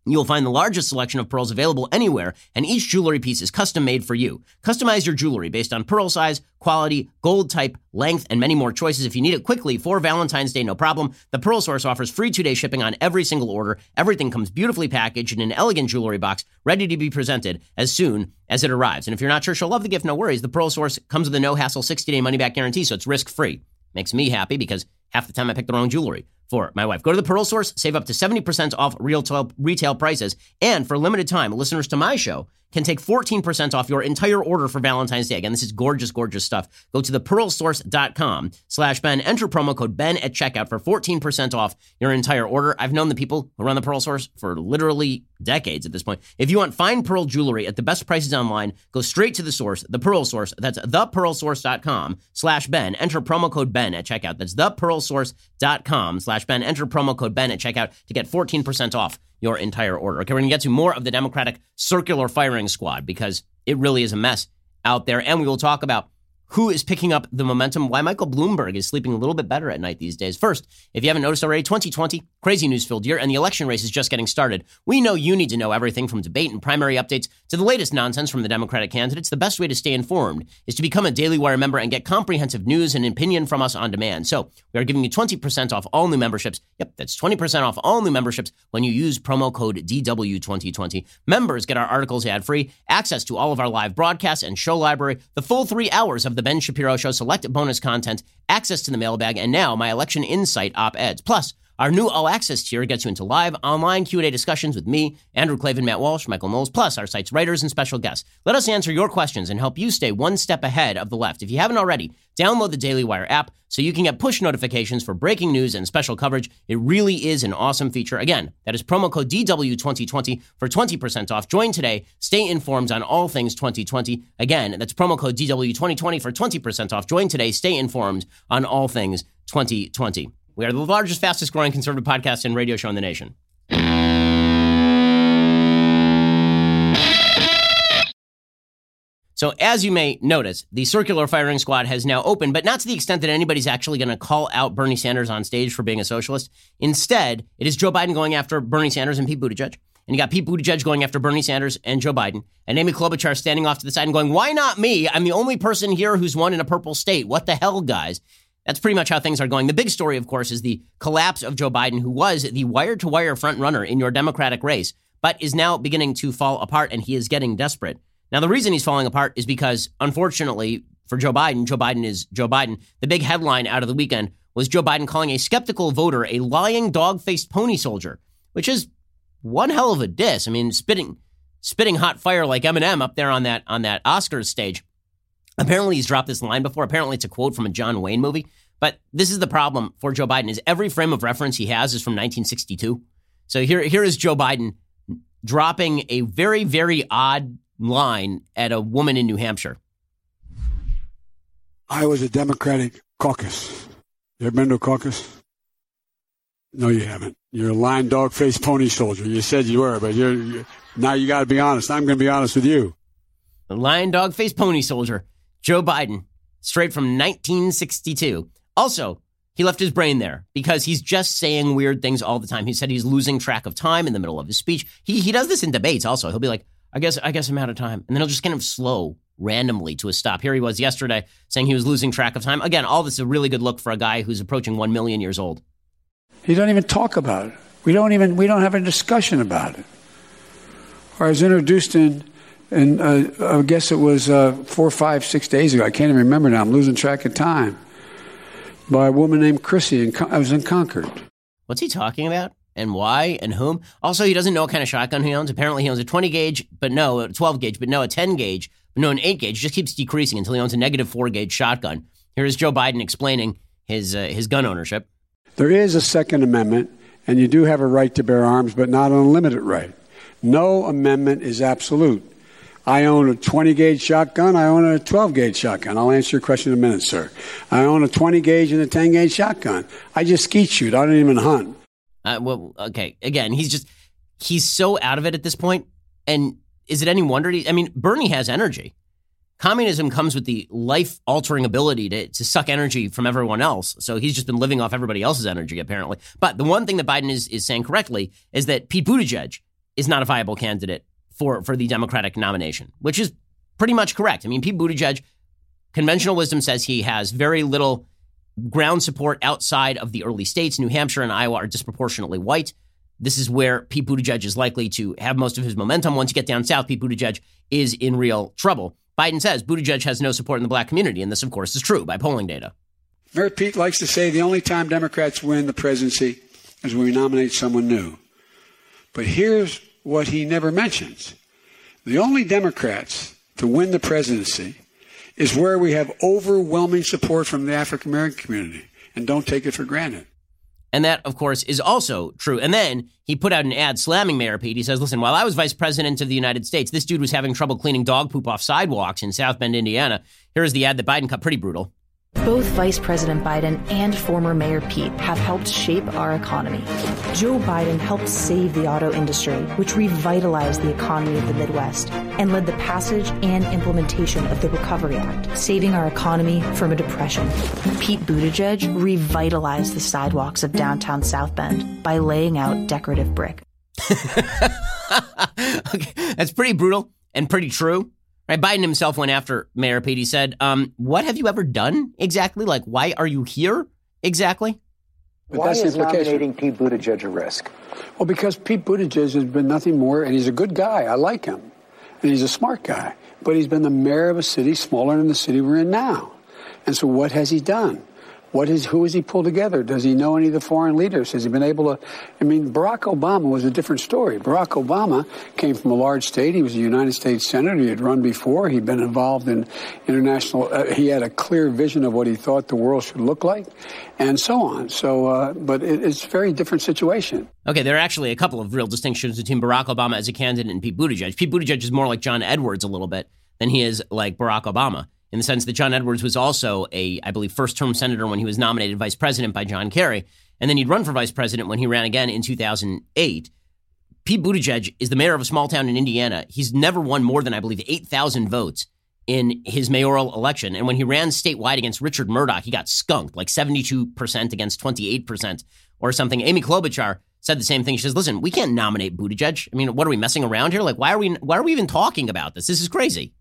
You'll find the largest selection of pearls available anywhere, and each jewelry piece is custom made for you. Customize your jewelry based on pearl size, quality, gold type, length, and many more choices. If you need it quickly for Valentine's Day, no problem. The Pearl Source offers free two day shipping on every single order. Everything comes beautifully packaged in an elegant jewelry box, ready to be presented as soon as it arrives. And if you're not sure she'll love the gift, no worries. The Pearl Source comes with a no hassle 60 day money back guarantee, so it's risk free. Makes me happy because half the time I pick the wrong jewelry for my wife. Go to the Pearl Source, save up to 70% off retail, retail prices. And for a limited time, listeners to my show can take 14% off your entire order for Valentine's Day. Again, this is gorgeous, gorgeous stuff. Go to thepearlsource.com slash Ben. Enter promo code Ben at checkout for 14% off your entire order. I've known the people who run the Pearl Source for literally decades at this point. If you want fine pearl jewelry at the best prices online, go straight to the source, the Pearl Source. That's thepearlsource.com slash Ben. Enter promo code Ben at checkout. That's thepearlsource.com slash Ben. Enter promo code Ben at checkout to get 14% off your entire order. Okay, we're going to get to more of the Democratic circular firing squad because it really is a mess out there. And we will talk about who is picking up the momentum, why Michael Bloomberg is sleeping a little bit better at night these days. First, if you haven't noticed already, 2020 crazy news filled year, and the election race is just getting started. We know you need to know everything from debate and primary updates to the latest nonsense from the Democratic candidates. The best way to stay informed is to become a Daily Wire member and get comprehensive news and opinion from us on demand. So we are giving you 20% off all new memberships. Yep, that's 20% off all new memberships when you use promo code DW2020. Members get our articles ad free, access to all of our live broadcasts and show library, the full three hours of the Ben Shapiro Show, select bonus content, access to the mailbag, and now my election insight op eds. Plus, our new All Access tier gets you into live online Q&A discussions with me, Andrew Klavan, Matt Walsh, Michael Knowles, plus our site's writers and special guests. Let us answer your questions and help you stay one step ahead of the left. If you haven't already, download the Daily Wire app so you can get push notifications for breaking news and special coverage. It really is an awesome feature. Again, that is promo code DW2020 for 20% off. Join today. Stay informed on all things 2020. Again, that's promo code DW2020 for 20% off. Join today. Stay informed on all things 2020. We are the largest, fastest growing conservative podcast and radio show in the nation. So, as you may notice, the circular firing squad has now opened, but not to the extent that anybody's actually going to call out Bernie Sanders on stage for being a socialist. Instead, it is Joe Biden going after Bernie Sanders and Pete Buttigieg. And you got Pete Buttigieg going after Bernie Sanders and Joe Biden, and Amy Klobuchar standing off to the side and going, Why not me? I'm the only person here who's won in a purple state. What the hell, guys? That's pretty much how things are going. The big story, of course, is the collapse of Joe Biden, who was the wire to wire front runner in your Democratic race, but is now beginning to fall apart and he is getting desperate. Now, the reason he's falling apart is because, unfortunately, for Joe Biden, Joe Biden is Joe Biden. The big headline out of the weekend was Joe Biden calling a skeptical voter a lying dog faced pony soldier, which is one hell of a diss. I mean, spitting spitting hot fire like Eminem up there on that on that Oscars stage. Apparently, he's dropped this line before. Apparently, it's a quote from a John Wayne movie. But this is the problem for Joe Biden: is every frame of reference he has is from 1962. So here, here is Joe Biden dropping a very, very odd line at a woman in New Hampshire.
I was a Democratic caucus. You ever been to a caucus? No, you haven't. You're a lying dog faced pony soldier. You said you were, but you're, you're now you got to be honest. I'm going to be honest with you.
The lion dog faced pony soldier, Joe Biden, straight from 1962. Also, he left his brain there because he's just saying weird things all the time. He said he's losing track of time in the middle of his speech. He he does this in debates also. He'll be like, I guess I guess I'm out of time. And then he'll just kind of slow randomly to a stop. Here he was yesterday saying he was losing track of time. Again, all this is a really good look for a guy who's approaching 1 million years old.
He don't even talk about it. We don't even we don't have a discussion about it. I was introduced in and uh, I guess it was uh, four, five, six days ago. I can't even remember now. I'm losing track of time. By a woman named Chrissy, and I was in Concord.
What's he talking about? And why and whom? Also, he doesn't know what kind of shotgun he owns. Apparently, he owns a 20 gauge, but no, a 12 gauge, but no, a 10 gauge, but no, an 8 gauge. Just keeps decreasing until he owns a negative 4 gauge shotgun. Here is Joe Biden explaining his uh, his gun ownership.
There is a Second Amendment, and you do have a right to bear arms, but not an unlimited right. No amendment is absolute. I own a 20 gauge shotgun. I own a 12 gauge shotgun. I'll answer your question in a minute, sir. I own a 20 gauge and a 10 gauge shotgun. I just skeet shoot. I don't even hunt.
Uh, well, okay. Again, he's just he's so out of it at this point. And is it any wonder? He, I mean, Bernie has energy. Communism comes with the life altering ability to, to suck energy from everyone else. So he's just been living off everybody else's energy, apparently. But the one thing that Biden is, is saying correctly is that Pete Buttigieg is not a viable candidate for, for the Democratic nomination, which is pretty much correct. I mean, Pete Buttigieg, conventional wisdom says he has very little ground support outside of the early states. New Hampshire and Iowa are disproportionately white. This is where Pete Buttigieg is likely to have most of his momentum. Once you get down south, Pete Buttigieg is in real trouble. Biden says Buttigieg has no support in the black community, and this, of course, is true by polling data.
Mayor Pete likes to say the only time Democrats win the presidency is when we nominate someone new. But here's what he never mentions. The only Democrats to win the presidency is where we have overwhelming support from the African American community, and don't take it for granted.
And that, of course, is also true. And then he put out an ad slamming Mayor Pete. He says, listen, while I was vice president of the United States, this dude was having trouble cleaning dog poop off sidewalks in South Bend, Indiana. Here's the ad that Biden cut pretty brutal.
Both Vice President Biden and former Mayor Pete have helped shape our economy. Joe Biden helped save the auto industry, which revitalized the economy of the Midwest and led the passage and implementation of the Recovery Act, saving our economy from a depression. Pete Buttigieg revitalized the sidewalks of downtown South Bend by laying out decorative brick.
okay, that's pretty brutal and pretty true. Right? Biden himself went after Mayor Pete. He said, um, "What have you ever done exactly? Like, why are you here exactly?"
But why is nominating Pete Buttigieg a risk?
Well, because Pete Buttigieg has been nothing more, and he's a good guy. I like him, and he's a smart guy. But he's been the mayor of a city smaller than the city we're in now. And so, what has he done? What is, who has he pulled together? Does he know any of the foreign leaders? Has he been able to? I mean, Barack Obama was a different story. Barack Obama came from a large state. He was a United States Senator. He had run before. He'd been involved in international, uh, he had a clear vision of what he thought the world should look like and so on. So, uh, but it, it's a very different situation.
Okay, there are actually a couple of real distinctions between Barack Obama as a candidate and Pete Buttigieg. Pete Buttigieg is more like John Edwards a little bit than he is like Barack Obama in the sense that John Edwards was also a, I believe, first term senator when he was nominated vice president by John Kerry. And then he'd run for vice president when he ran again in 2008. Pete Buttigieg is the mayor of a small town in Indiana. He's never won more than, I believe, 8,000 votes in his mayoral election. And when he ran statewide against Richard Mourdock, he got skunked like 72% against 28% or something. Amy Klobuchar said the same thing. She says, listen, we can't nominate Buttigieg. I mean, what are we messing around here? Like, why are we, why are we even talking about this? This is crazy.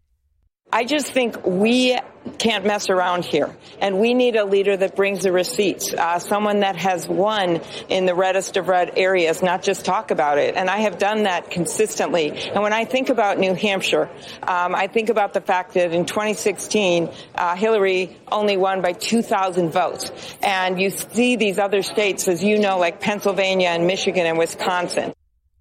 I just think we can't mess around here. And we need a leader that brings the receipts, uh, someone that has won in the reddest of red areas, not just talk about it. And I have done that consistently. And when I think about New Hampshire, um, I think about the fact that in 2016, uh, Hillary only won by 2,000 votes. And you see these other states, as you know, like Pennsylvania and Michigan and Wisconsin.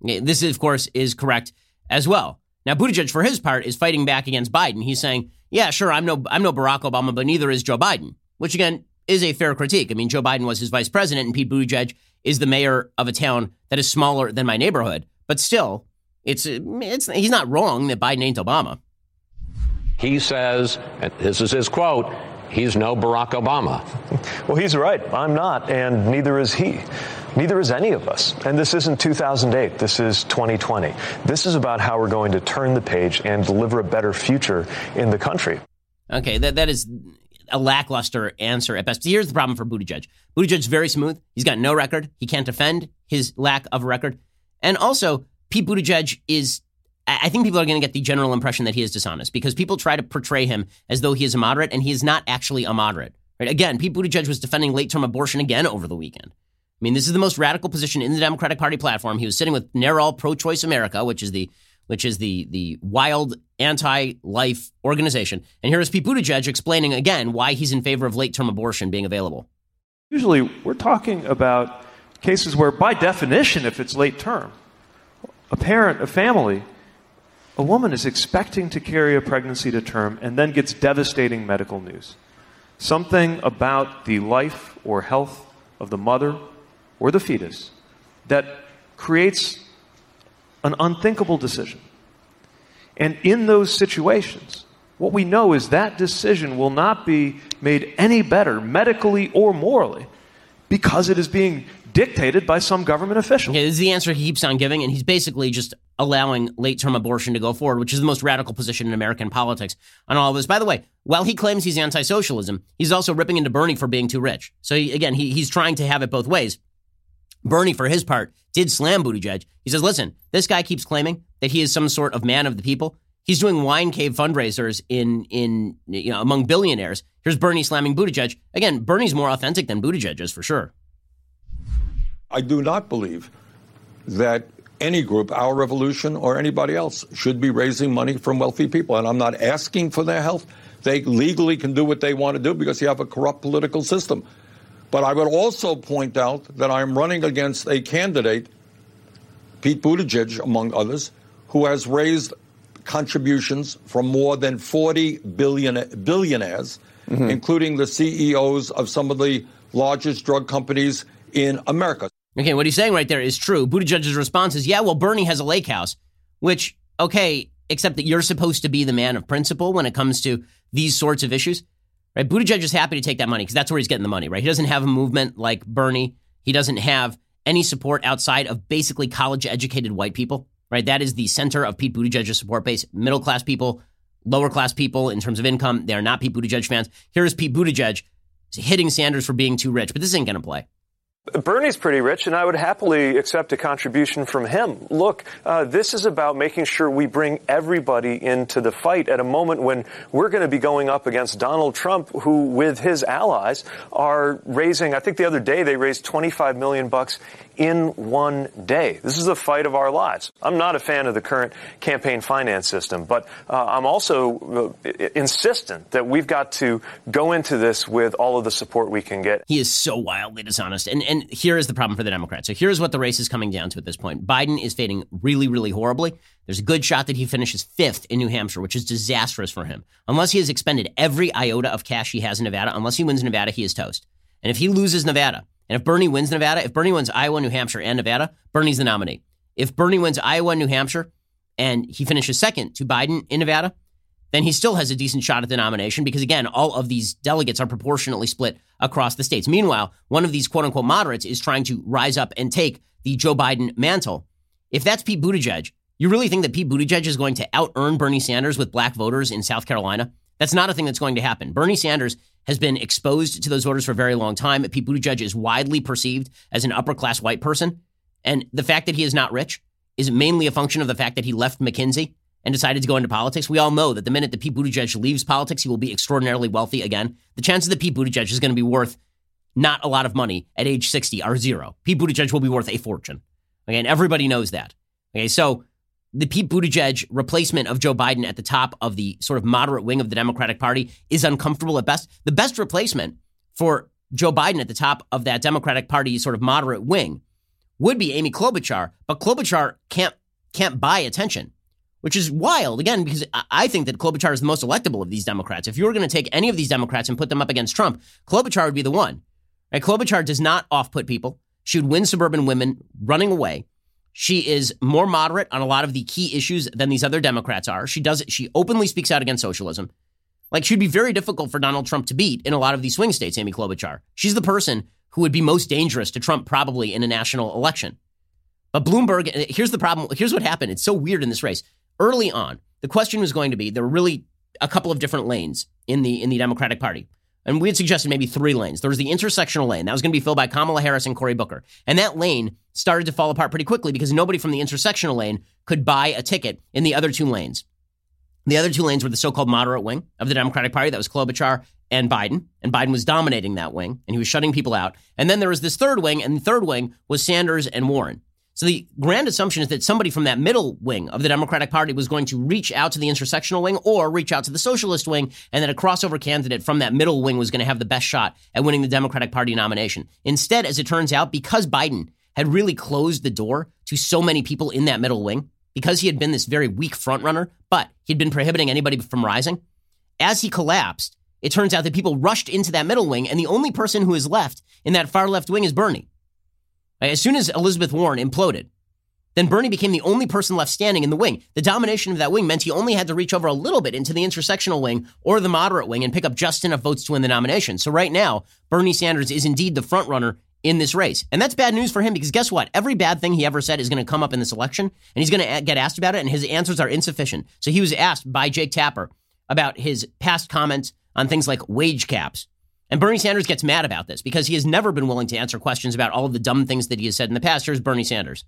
This, of course, is correct as well. Now, Buttigieg, for his part, is fighting back against Biden. He's saying, "Yeah, sure, I'm no, I'm no Barack Obama, but neither is Joe Biden," which again is a fair critique. I mean, Joe Biden was his vice president, and Pete Buttigieg is the mayor of a town that is smaller than my neighborhood. But still, it's it's he's not wrong that Biden ain't Obama.
He says, and this is his quote. He's no Barack Obama.
Well, he's right. I'm not, and neither is he. Neither is any of us. And this isn't 2008. This is 2020. This is about how we're going to turn the page and deliver a better future in the country.
Okay, that, that is a lackluster answer at best. Here's the problem for Buttigieg. Buttigieg's very smooth. He's got no record. He can't defend his lack of record. And also, Pete Buttigieg is I think people are going to get the general impression that he is dishonest because people try to portray him as though he is a moderate, and he is not actually a moderate. Right? Again, Pete Buttigieg was defending late term abortion again over the weekend. I mean, this is the most radical position in the Democratic Party platform. He was sitting with NARAL Pro Choice America, which is the which is the the wild anti-life organization. And here is Pete Buttigieg explaining again why he's in favor of late-term abortion being available.
Usually, we're talking about cases where, by definition, if it's late term, a parent, a family, a woman is expecting to carry a pregnancy to term and then gets devastating medical news. Something about the life or health of the mother or the fetus that creates an unthinkable decision. And in those situations, what we know is that decision will not be made any better medically or morally because it is being dictated by some government official.
This is the answer he keeps on giving, and he's basically just allowing late term abortion to go forward, which is the most radical position in American politics on all of this. By the way, while he claims he's anti socialism, he's also ripping into Bernie for being too rich. So he, again, he, he's trying to have it both ways. Bernie, for his part, did slam Buttigieg. He says, listen, this guy keeps claiming that he is some sort of man of the people. He's doing wine cave fundraisers in in you know among billionaires. Here's Bernie slamming Buttigieg. Again, Bernie's more authentic than Buttigieg is for sure.
I do not believe that any group, our revolution or anybody else, should be raising money from wealthy people. And I'm not asking for their health. They legally can do what they want to do because you have a corrupt political system. But I would also point out that I'm running against a candidate, Pete Buttigieg, among others, who has raised contributions from more than 40 billion, billionaires, mm-hmm. including the CEOs of some of the largest drug companies in America.
Okay, what he's saying right there is true. Buttigieg's response is, yeah, well, Bernie has a lake house, which, okay, except that you're supposed to be the man of principle when it comes to these sorts of issues. Right? Buttigieg is happy to take that money because that's where he's getting the money, right? He doesn't have a movement like Bernie. He doesn't have any support outside of basically college educated white people, right? That is the center of Pete Buttigieg's support base. Middle class people, lower class people in terms of income, they are not Pete Buttigieg fans. Here is Pete Buttigieg hitting Sanders for being too rich, but this ain't going to play.
Bernie's pretty rich, and I would happily accept a contribution from him. Look, uh, this is about making sure we bring everybody into the fight at a moment when we're going to be going up against Donald Trump, who, with his allies, are raising. I think the other day they raised 25 million bucks in one day. This is the fight of our lives. I'm not a fan of the current campaign finance system, but uh, I'm also uh, insistent that we've got to go into this with all of the support we can get.
He is so wildly dishonest. And, and here is the problem for the Democrats. So here's what the race is coming down to at this point Biden is fading really, really horribly. There's a good shot that he finishes fifth in New Hampshire, which is disastrous for him. Unless he has expended every iota of cash he has in Nevada, unless he wins Nevada, he is toast. And if he loses Nevada, and if Bernie wins Nevada, if Bernie wins Iowa, New Hampshire, and Nevada, Bernie's the nominee. If Bernie wins Iowa, New Hampshire, and he finishes second to Biden in Nevada, then he still has a decent shot at the nomination because, again, all of these delegates are proportionately split across the states. Meanwhile, one of these quote unquote moderates is trying to rise up and take the Joe Biden mantle. If that's Pete Buttigieg, you really think that Pete Buttigieg is going to out earn Bernie Sanders with black voters in South Carolina? That's not a thing that's going to happen. Bernie Sanders has been exposed to those voters for a very long time. Pete Buttigieg is widely perceived as an upper class white person. And the fact that he is not rich is mainly a function of the fact that he left McKinsey and decided to go into politics. We all know that the minute that Pete Buttigieg leaves politics, he will be extraordinarily wealthy again. The chances that Pete Buttigieg is going to be worth not a lot of money at age 60 are zero. Pete Buttigieg will be worth a fortune. Okay, and everybody knows that. Okay, so the Pete Buttigieg replacement of Joe Biden at the top of the sort of moderate wing of the Democratic Party is uncomfortable at best. The best replacement for Joe Biden at the top of that Democratic Party sort of moderate wing would be Amy Klobuchar, but Klobuchar can't can't buy attention, which is wild again because I think that Klobuchar is the most electable of these Democrats. If you were going to take any of these Democrats and put them up against Trump, Klobuchar would be the one. Right? Klobuchar does not off-put people. She would win suburban women running away. She is more moderate on a lot of the key issues than these other Democrats are. She does she openly speaks out against socialism. Like she'd be very difficult for Donald Trump to beat in a lot of these swing states, Amy Klobuchar. She's the person who would be most dangerous to Trump probably in a national election. But Bloomberg, here's the problem. Here's what happened. It's so weird in this race. Early on, the question was going to be there were really a couple of different lanes in the in the Democratic Party. And we had suggested maybe three lanes. There was the intersectional lane. That was going to be filled by Kamala Harris and Cory Booker. And that lane started to fall apart pretty quickly because nobody from the intersectional lane could buy a ticket in the other two lanes. The other two lanes were the so called moderate wing of the Democratic Party. That was Klobuchar and Biden. And Biden was dominating that wing and he was shutting people out. And then there was this third wing, and the third wing was Sanders and Warren. So the grand assumption is that somebody from that middle wing of the Democratic Party was going to reach out to the intersectional wing or reach out to the socialist wing, and that a crossover candidate from that middle wing was going to have the best shot at winning the Democratic Party nomination. Instead, as it turns out, because Biden had really closed the door to so many people in that middle wing, because he had been this very weak frontrunner, but he'd been prohibiting anybody from rising, as he collapsed, it turns out that people rushed into that middle wing, and the only person who is left in that far left wing is Bernie. As soon as Elizabeth Warren imploded, then Bernie became the only person left standing in the wing. The domination of that wing meant he only had to reach over a little bit into the intersectional wing or the moderate wing and pick up just enough votes to win the nomination. So right now, Bernie Sanders is indeed the front runner in this race. And that's bad news for him because guess what? Every bad thing he ever said is going to come up in this election and he's going to uh, get asked about it and his answers are insufficient. So he was asked by Jake Tapper about his past comments on things like wage caps and Bernie Sanders gets mad about this because he has never been willing to answer questions about all of the dumb things that he has said in the past. Here's Bernie Sanders.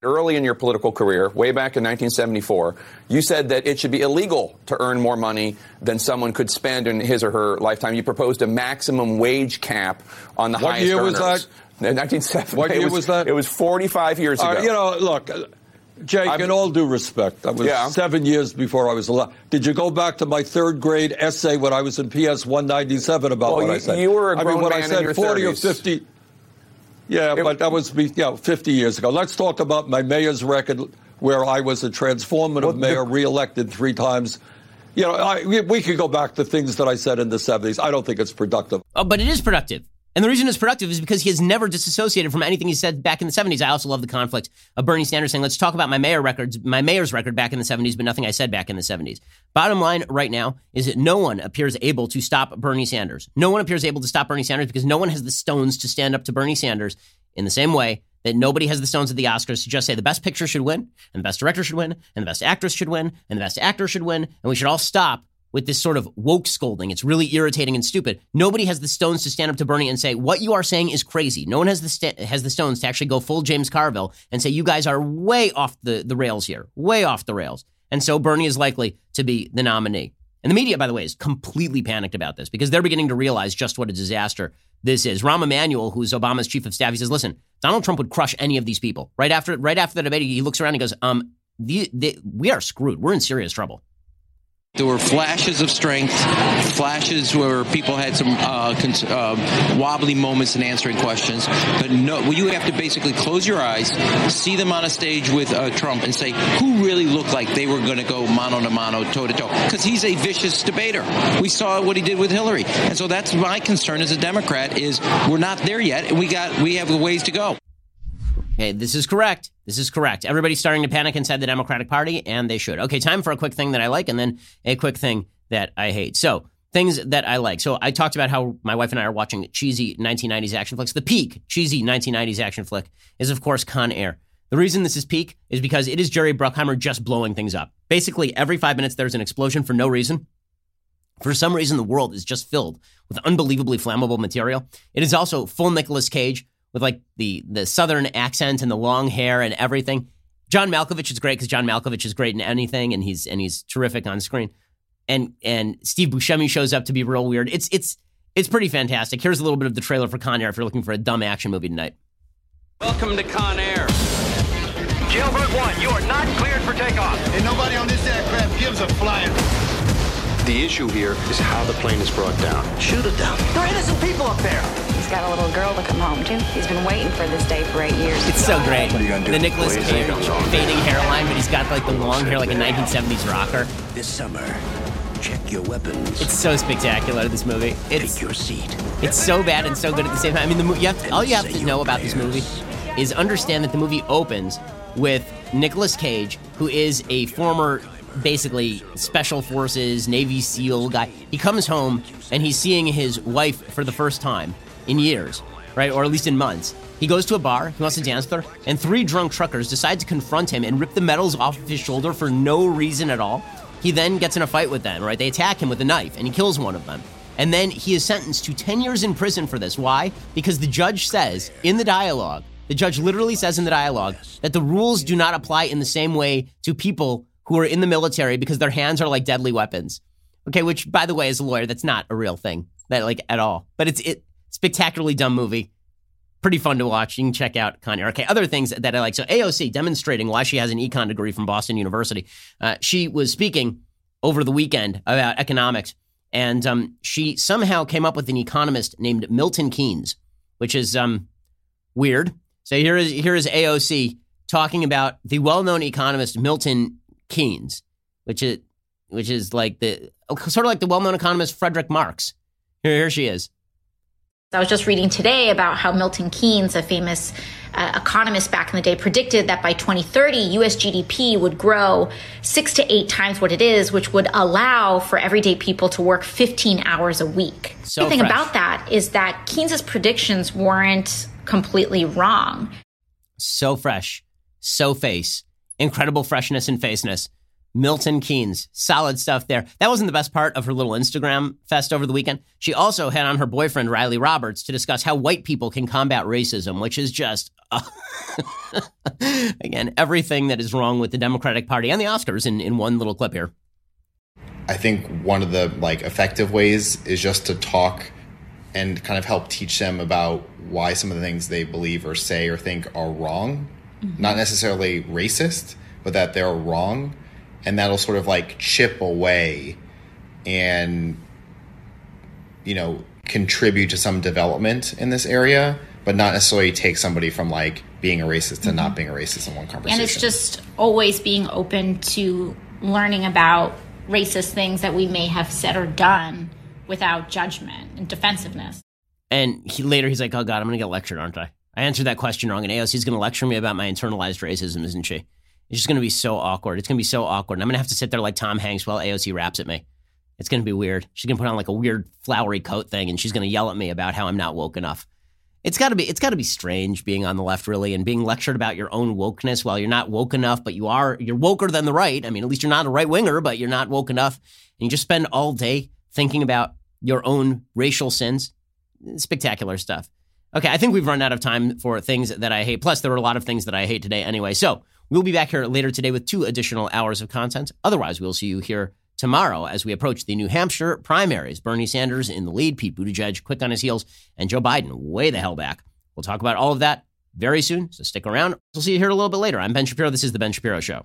Early in your political career, way back in 1974, you said that it should be illegal to earn more money than someone could spend in his or her lifetime. You proposed a maximum wage cap on the
what
highest
year
earners.
was that?
1970.
What year
it was,
was that?
It was 45 years ago.
Uh, you know, look, Jake,
I'm-
in all due respect, that was
Yeah.
seven years before I was alive. Did you go back to my third grade essay when I was in PS 197 about
Well,
what I said?
you were a
I
grown I
mean, when
man
I said 40
30s.
or 50. Yeah, but that was be- yeah, 50 years ago. Let's talk about my mayor's record where I was a transformative mayor, reelected three times. You know, I, we, we could go back to things that I said in the 70s. I don't think it's productive.
Oh, but it is productive. And the reason it's productive is because he has never disassociated from anything he said back in the 70s. I also love the conflict of Bernie Sanders saying, let's talk about my mayor records, my mayor's record back in the 70s, but nothing I said back in the 70s. Bottom line right now is that no one appears able to stop Bernie Sanders. No one appears able to stop Bernie Sanders because no one has the stones to stand up to Bernie Sanders in the same way that nobody has the stones at the Oscars to just say the best picture should win, and the best director should win, and the best actress should win, and the best actor should win, and we should all stop with this sort of woke scolding. It's really irritating and stupid. Nobody has the stones to stand up to Bernie and say what you are saying is crazy. No one has the st- has the stones to actually go full James Carville and say you guys are way off the, the rails here, way off the rails. And so Bernie is likely to be the nominee. And the media, by the way, is completely panicked about this because they're beginning to realize just what a disaster this is. Rahm Emanuel, who's Obama's chief of staff, he says, "Listen, Donald Trump would crush any of these people." Right after right after the debate, he looks around and goes, "Um, the, the, we are screwed. We're in serious trouble."
There were flashes of strength, flashes where people had some uh, cons- uh, wobbly moments in answering questions. But no, well, you have to basically close your eyes, see them on a stage with uh, Trump, and say who really looked like they were going to go mano to mano, toe to toe. Because he's a vicious debater. We saw what he did with Hillary, and so that's my concern as a Democrat is we're not there yet, and we got we have a ways to go.
Okay, this is correct. This is correct. Everybody's starting to panic inside the Democratic Party, and they should. Okay, time for a quick thing that I like, and then a quick thing that I hate. So, things that I like. So, I talked about how my wife and I are watching cheesy 1990s action flicks. The peak cheesy 1990s action flick is, of course, Con Air. The reason this is peak is because it is Jerry Bruckheimer just blowing things up. Basically, every five minutes there's an explosion for no reason. For some reason, the world is just filled with unbelievably flammable material. It is also full Nicolas Cage with like the the southern accent and the long hair and everything. John Malkovich is great because John Malkovich is great in anything, and he's and he's terrific on screen. And and Steve Buscemi shows up to be real weird. It's it's it's pretty fantastic. Here's a little bit of the trailer for Con Air if you're looking for a dumb action movie tonight.
Welcome to Con Air. Jailbird 1, you are not cleared for takeoff.
And nobody on this aircraft gives a flying.
The issue here is how the plane is brought down.
Shoot it down.
There are innocent people up there.
He's got a little girl to come home to. He's been waiting for this day for eight years.
It's so great.
What are you gonna do?
The
Nicolas
Cage
angels all day.
fading hairline, but he's got like the long hair like a 1970s rocker.
This summer, check your weapons.
It's so spectacular. This movie. It's
Take your seat.
It's so bad and so good at the same time. I mean, the mo- you have to, all you have to know about this movie is understand that the movie opens with Nicolas Cage, who is a former, basically special forces Navy SEAL guy. He comes home and he's seeing his wife for the first time in years, right, or at least in months. He goes to a bar, he wants to dance with her, and three drunk truckers decide to confront him and rip the medals off of his shoulder for no reason at all. He then gets in a fight with them, right? They attack him with a knife and he kills one of them. And then he is sentenced to 10 years in prison for this. Why? Because the judge says in the dialogue, the judge literally says in the dialogue that the rules do not apply in the same way to people who are in the military because their hands are like deadly weapons. Okay, which by the way, as a lawyer, that's not a real thing. That like at all. But it's it spectacularly dumb movie. Pretty fun to watch. You can check out Air. Okay, other things that I like. So AOC demonstrating why she has an econ degree from Boston University. Uh, she was speaking over the weekend about economics, and um, she somehow came up with an economist named Milton Keynes, which is um, weird. So here is here is AOC talking about the well-known economist Milton Keynes, which is which is like the sort of like the well-known economist Frederick Marx. Here, here she is.
I was just reading today about how Milton Keynes, a famous uh, economist back in the day, predicted that by 2030, US GDP would grow six to eight times what it is, which would allow for everyday people to work 15 hours a week.
So
the thing
fresh.
about that is that Keynes's predictions weren't completely wrong.
So fresh, so face, incredible freshness and faceness. Milton Keynes, solid stuff there. That wasn't the best part of her little Instagram fest over the weekend. She also had on her boyfriend Riley Roberts to discuss how white people can combat racism, which is just again everything that is wrong with the Democratic Party and the Oscars in, in one little clip here.
I think one of the like effective ways is just to talk and kind of help teach them about why some of the things they believe or say or think are wrong. Not necessarily racist, but that they're wrong. And that'll sort of like chip away and, you know, contribute to some development in this area, but not necessarily take somebody from like being a racist to not mm-hmm. being a racist in one conversation.
And it's just always being open to learning about racist things that we may have said or done without judgment and defensiveness.
And he, later he's like, oh God, I'm going to get lectured, aren't I? I answered that question wrong. And AOC's going to lecture me about my internalized racism, isn't she? It's just going to be so awkward. It's going to be so awkward. And I'm going to have to sit there like Tom Hanks while AOC raps at me. It's going to be weird. She's going to put on like a weird flowery coat thing and she's going to yell at me about how I'm not woke enough. It's got to be it's got to be strange being on the left really and being lectured about your own wokeness while you're not woke enough, but you are you're woker than the right. I mean, at least you're not a right winger, but you're not woke enough. And you just spend all day thinking about your own racial sins. Spectacular stuff. Okay, I think we've run out of time for things that I hate. Plus, there were a lot of things that I hate today anyway. So we'll be back here later today with two additional hours of content. Otherwise, we'll see you here tomorrow as we approach the New Hampshire primaries. Bernie Sanders in the lead, Pete Buttigieg quick on his heels, and Joe Biden way the hell back. We'll talk about all of that very soon, so stick around. We'll see you here a little bit later. I'm Ben Shapiro. This is The Ben Shapiro Show.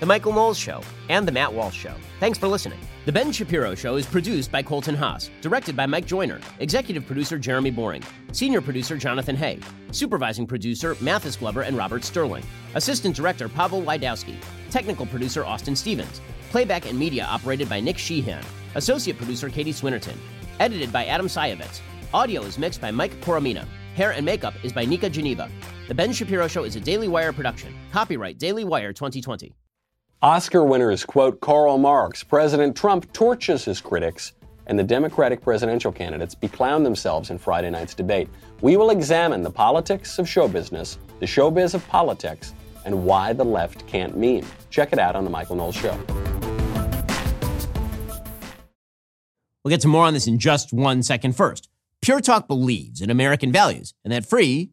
The Michael Knowles Show, and The Matt Walsh Show. Thanks for listening. The Ben Shapiro Show is produced by Colton Haas, directed by Mike Joyner, executive producer Jeremy Boring, senior producer Jonathan Hay, supervising producer Mathis Glover and Robert Sterling, assistant director Pavel Wydowski, technical producer Austin Stevens, playback and media operated by Nick Sheehan, associate producer Katie Swinnerton, edited by Adam Sayevitz. Audio is mixed by Mike Coromina. Hair and makeup is by Nika Geneva. The Ben Shapiro Show is a Daily Wire production. Copyright Daily Wire 2020.
Oscar winners quote Karl Marx. President Trump torches his critics, and the Democratic presidential candidates beclown themselves in Friday night's debate. We will examine the politics of show business, the showbiz of politics, and why the left can't meme. Check it out on The Michael Knowles Show.
We'll get to more on this in just one second. First, Pure Talk believes in American values, and that free